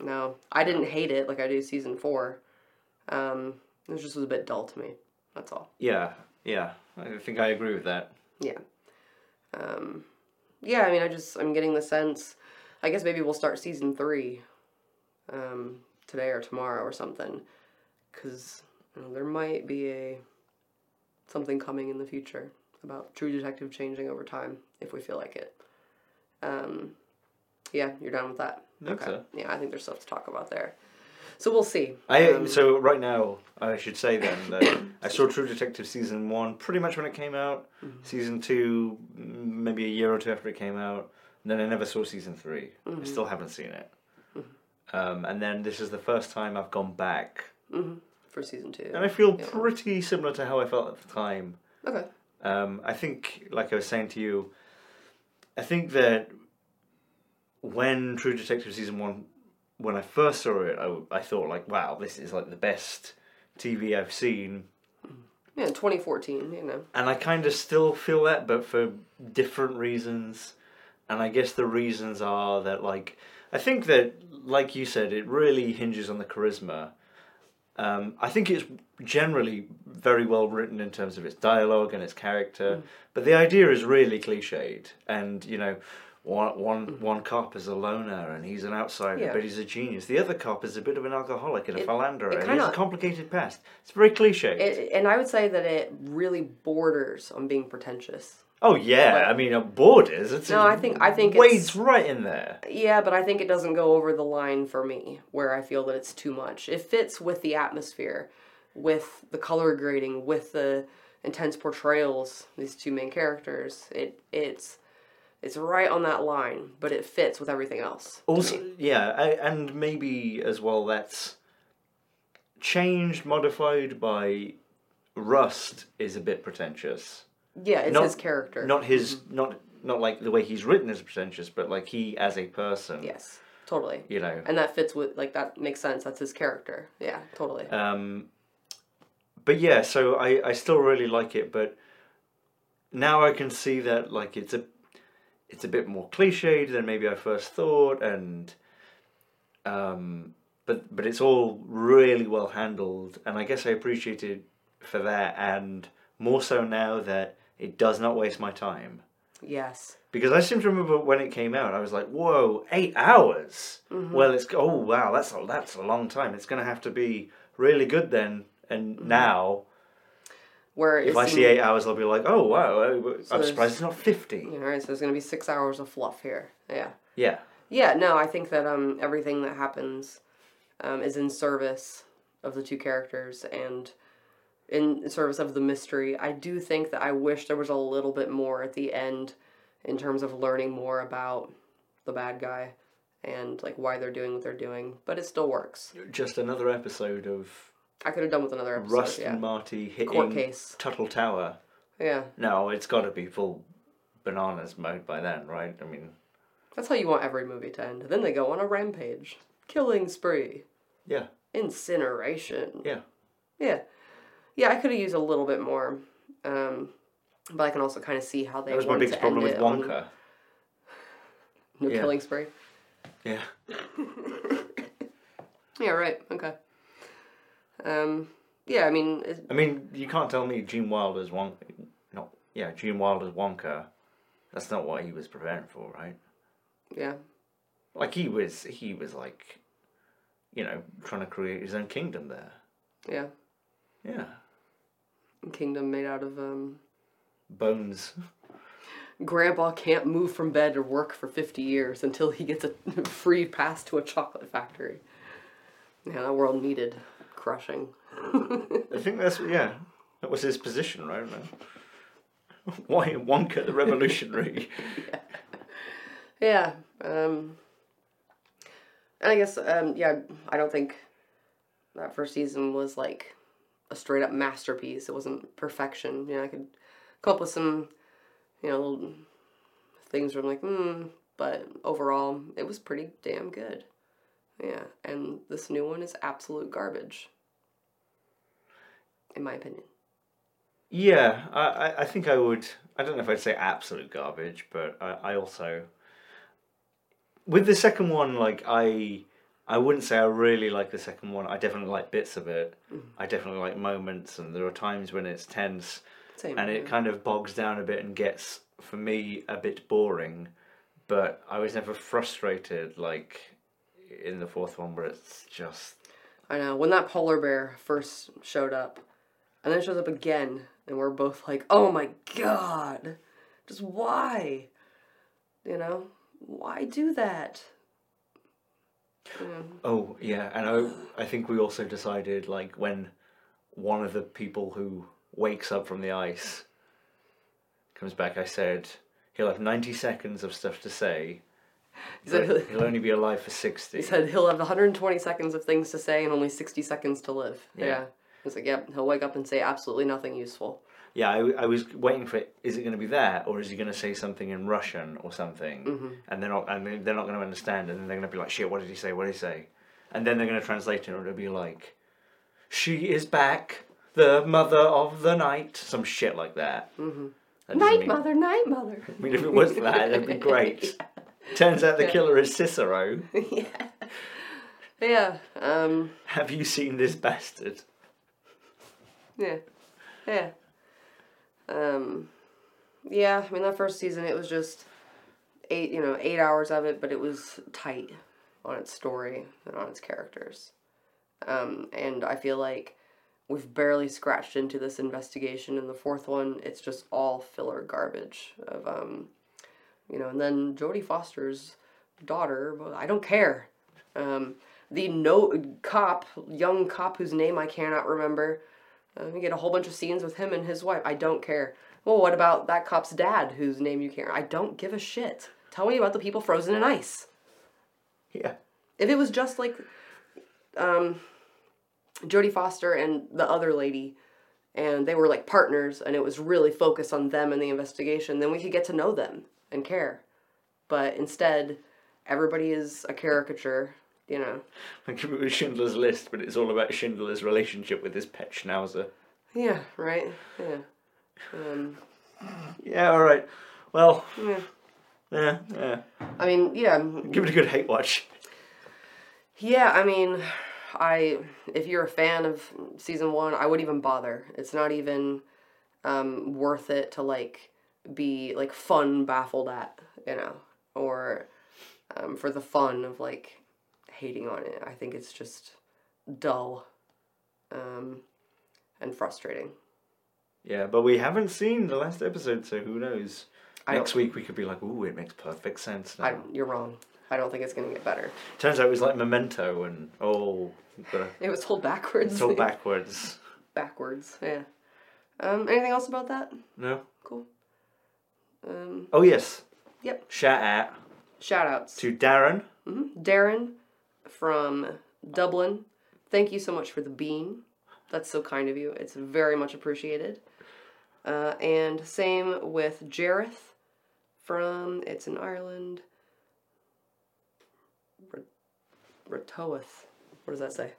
No, I didn't hate it like I do season four. Um, it just was a bit dull to me. That's all.
Yeah, yeah. I think I agree with that.
Yeah. Um, yeah, I mean, I just, I'm getting the sense, I guess maybe we'll start season three um, today or tomorrow or something. Because you know, there might be a something coming in the future about True Detective changing over time if we feel like it. Um, yeah, you're done with that?
Think so.
Yeah, I think there's stuff to talk about there. So we'll see.
I
Um,
so right now I should say then that I saw True Detective season one pretty much when it came out.
Mm-hmm.
Season two, mm, maybe a year or two after it came out. And then I never saw season 3
Mm-hmm.
I still haven't seen it. Um, and then this is the first time I've gone back,
for season two.
and I feel
Yeah.
pretty similar to how I felt at the time.
Okay.
Um, I think, like I was saying to you, I think that when True Detective season one, when I first saw it, I, I thought like, wow, this is like the best TV I've seen,
Yeah, 2014, you know.
and I kind of still feel that, but for different reasons. And I guess the reasons are that like I think that, like you said, it really hinges on the charisma. Um, I think it's generally very well written in terms of its dialogue and its character, but the idea is really cliched. And you know, one one mm. one cop is a loner and he's an outsider,
Yeah.
but he's a genius. The other cop is a bit of an alcoholic and a
It-
philanderer,
it
and he has a complicated past. It's very cliche.
It, and I would say that it really borders on being pretentious.
oh yeah, I mean, a borders. It's
No, I think- I think
wades
it's-
right in there.
Yeah, but I think it doesn't go over the line for me where I feel that it's too much. It fits with the atmosphere, with the color grading, with the intense portrayals these two main characters. It it's it's right on that line, but it fits with everything else.
Also, yeah, I, and maybe as well that's changed, modified by Rust is a bit pretentious.
yeah, it's
not-
his character.
Not his, not not like the way he's written is pretentious, but like he as a person.
yes, totally.
You know.
And that fits with like that makes sense. That's his character. Yeah, totally.
Um, but yeah, so I, I still really like it, but now I can see that like it's a it's a bit more cliched than maybe I first thought, and um, but but it's all really well handled, and I guess I appreciate it for that, and more so now that it does not waste my time.
yes.
Because I seem to remember when it came out, I was like, "Whoa, eight hours! Well, it's oh wow, that's a that's a long time. It's gonna have to be really good then." And now,
Where
if I see eight hours, I'll be like, "Oh wow, I'm surprised it's not 50.
All right, so there's gonna be six hours of fluff here. Yeah.
Yeah,
Yeah, no, I think that um everything that happens um, is in service of the two characters and in service of the mystery. I do think that I wish there was a little bit more at the end in terms of learning more about the bad guy and like why they're doing what they're doing, but it still works.
just another episode of
I could have done with another episode.
Rust
yeah.
and Marty hitting
Court case.
Tuttle Tower.
Yeah.
No, it's got to be full bananas mode by then, right? I mean,
That's how you want every movie to end. Then they go on a rampage. Killing spree.
yeah,
Incineration.
Yeah.
Yeah. Yeah, I could have used a little bit more. Um, but I can also kind of see how they
That was my biggest problem with
it on
Wonka.
No
Yeah.
killing spree.
Yeah.
Yeah, right. Okay. Um, yeah, I mean, it,
I mean, you can't tell me Gene Wilder's Wonka. Not yeah, Gene Wilder's Wonka. That's not what he was preparing for, right?
yeah.
Like he was, he was like, you know, trying to create his own kingdom there.
Yeah.
Yeah,
Kingdom made out of um,
bones.
Grandpa can't move from bed or work for 50 years until he gets a free pass to a chocolate factory. Yeah, that world needed crushing.
I think that's yeah, that was his position, right? Why Wonka the revolutionary?
Yeah. Um, and I guess, um, yeah, I don't think that first season was like a straight up masterpiece. It wasn't perfection. You know, I could come up with some, you know, little things where I'm like, hmm, but overall, it was pretty damn good. Yeah, and this new one is absolute garbage. In my opinion.
Yeah, I, I- think I would. I don't know if I'd say absolute garbage, but I, I also with the second one, like I, I wouldn't say I really like the second one. I definitely like bits of it. Mm. I definitely like moments, and there are times when it's tense,
Same.
and it kind of bogs down a bit and gets for me a bit boring. But I was never frustrated like in the fourth one, where it's just
I know. When that polar bear first showed up, and then it shows up again, and we're both like, oh my god. Just why? You know? Why do that?
Oh yeah, and I I think we also decided like when one of the people who wakes up from the ice comes back, I said he'll have ninety seconds of stuff to say.
He said,
but he'll only be alive for sixty.
he said he'll have 120 seconds of things to say and only 60 seconds to live.
Yeah.
Yeah. It's like, yep, he'll wake up and say absolutely nothing useful.
Yeah, I, I was waiting for is it going to be there, or is he going to say something in Russian or something,
Mm-hmm.
and they're not and they- they're not going to understand, and then they're going to be like, shit, what did he say? What did he say? And then they're going to translate it, and it'll be like, she is back, the mother of the night, some shit like that. Mm-hmm.
Night mother, night mother.
I mean, if it was that, that'd be great. Turns out the killer is Cicero.
yeah. Yeah. Um,
Have you seen this bastard?
Yeah. Yeah. Um yeah, I mean that first season it was just eight you know, eight hours of it, but it was tight on its story and on its characters. Um, and I feel like we've barely scratched into this investigation in the fourth one. It's just all filler garbage of um you know, and then Jodie Foster's daughter, I don't care. Um, the no cop, young cop whose name I cannot remember, uh, we get a whole bunch of scenes with him and his wife. I don't care. Well, what about that cop's dad, whose name you can't? I don't give a shit. Tell me about the people frozen in ice.
Yeah.
If it was just like um, Jodie Foster and the other lady, and they were like partners, and it was really focused on them and the investigation, then we could get to know them and care. But instead, everybody is a caricature, you know.
Like it was Schindler's List, but it's all about Schindler's relationship with his pet schnauzer.
Yeah, right? Yeah. Um,
Yeah, all right. Well,
yeah.
yeah, yeah.
I mean, yeah.
Give it a good hate watch.
Yeah, I mean, I if you're a fan of season one, I wouldn't even bother. It's not even um, worth it to like be like fun baffled at, you know, or um, for the fun of like hating on it. I think it's just dull um, and frustrating.
Yeah, but we haven't seen the last episode, so who knows?
I
Next week we could be like, ooh, it makes perfect sense now.
I, you're wrong. I don't think it's gonna get better.
Turns out it was like Memento, and oh,
It was told backwards.
all backwards.
backwards. Yeah. Um. Anything else about that?
No.
Cool. Um,
oh yes.
Yep.
Shout out
shout outs
to Darren. Mm-hmm.
Darren from Dublin. Thank you so much for the bean. That's so kind of you. It's very much appreciated. Uh, and same with Jareth from, it's in Ireland, Ratoath. What does that say?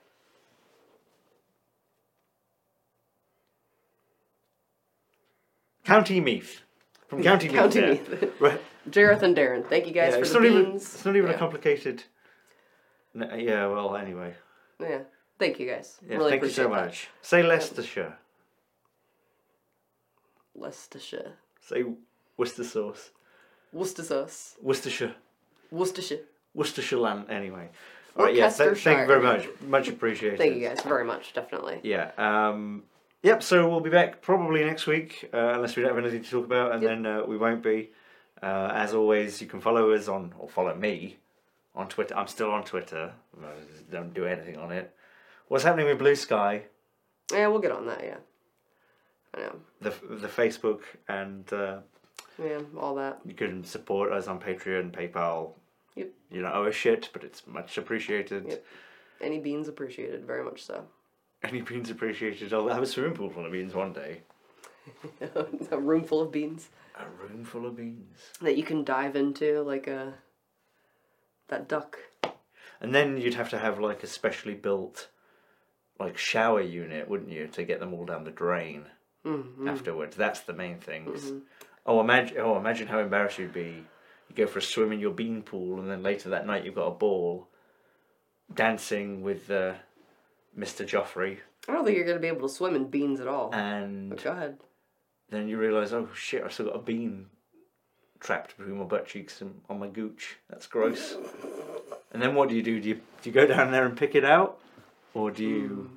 County Meath. From County Meath.
County
yeah.
Meath.
Right.
Jareth and Darren, thank you guys
Yeah,
for
it's
the
not even.
beans.
It's not even
yeah.
a complicated. No, yeah. Well. Anyway.
Yeah, thank you guys.
Yeah,
really
thank you so
that.
much. Say Leicestershire.
Leicestershire,
Say Worcester sauce.
Worcester sauce,
Worcestershire.
Worcestershire.
Worcestershire land. Anyway. All right. Yeah. th- thank you very much. Much appreciated.
Thank you guys very much, definitely.
Yeah. Um, yep. So we'll be back probably next week, uh, unless we don't have anything to talk about, and
Yep.
then uh, we won't be. Uh, as always, you can follow us on or follow me on Twitter. I'm still on Twitter. I don't do anything on it. What's happening with Bluesky?
Yeah, we'll get on that. Yeah, I know.
The the Facebook and uh,
Yeah, all that.
you can support us on Patreon, PayPal.
Yep.
You don't owe us shit, but it's much appreciated.
Yep. Any beans appreciated, very much so.
Any beans appreciated. I'll have a swimming pool full of beans one day.
a room full of beans
A room full of beans.
that you can dive into, like a that duck.
And then you'd have to have like a specially built like shower unit, wouldn't you, to get them all down the drain
Mm-hmm.
afterwards. That's the main things. Oh imagine oh imagine how embarrassed you'd be. You go for a swim in your bean pool and then later that night you've got a ball dancing with uh, Mr. Joffrey
I don't think you're gonna be able to swim in beans at all.
and
but go ahead.
then you realise, oh shit, I've still got a bean trapped between my butt cheeks and on my gooch. That's gross. And then what do you do? Do you do you go down there and pick it out, or do you?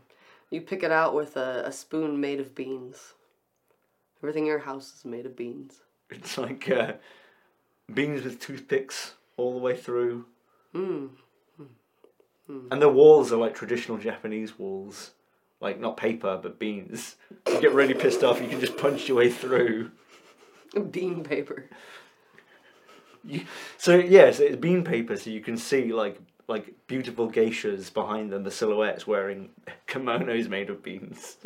You pick it out with a, a spoon made of beans. Everything in your house is made of beans.
It's like uh, beans with toothpicks all the way through,
Mm. Hmm.
and the walls are like traditional Japanese walls, like not paper but beans. You get really pissed off, you can just punch your way through.
Bean paper.
You, so yes, it's bean paper, so you can see like like beautiful geishas behind them, the silhouettes wearing kimonos made of beans,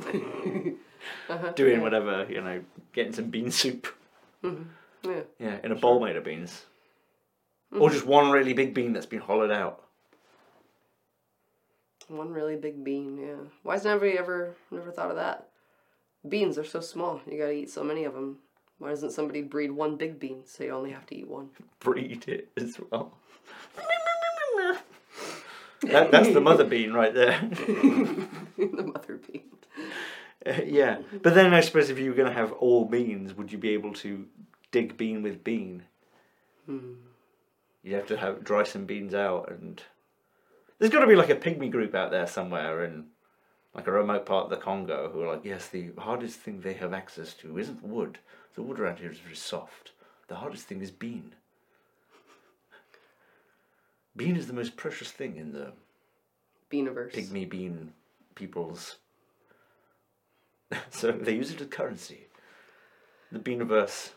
uh-huh, doing whatever you know, getting some bean soup.
Mm-hmm, yeah.
Yeah, in a bowl made of beans, or mm-hmm. just one really big bean that's been hollowed out.
One really big bean, yeah. Why has nobody ever never thought of that? Beans are so small. You gotta eat so many of them. Why doesn't somebody breed one big bean so you only have to eat one?
Breed it as well. that, that's the mother bean right there.
the mother bean.
Uh, yeah, but then I suppose if you were going to have all beans, would you be able to dig bean with bean? You'd have to have dry some beans out, and there's got to be like a pygmy group out there somewhere in like a remote part of the Congo who are like, yes, the hardest thing they have access to isn't wood. The wood around here is very soft. The hardest thing is bean. Bean is the most precious thing in the
Beaniverse.
pygmy bean peoples. so they use it as currency. The beaniverse.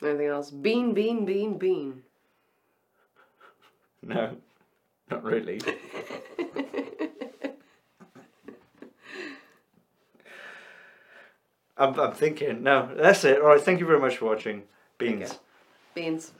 Anything else? Bean, bean, bean, bean.
No, not really. I'm, I'm thinking. No, that's it. All right. Thank you very much for watching. Beans.
Okay. Beans.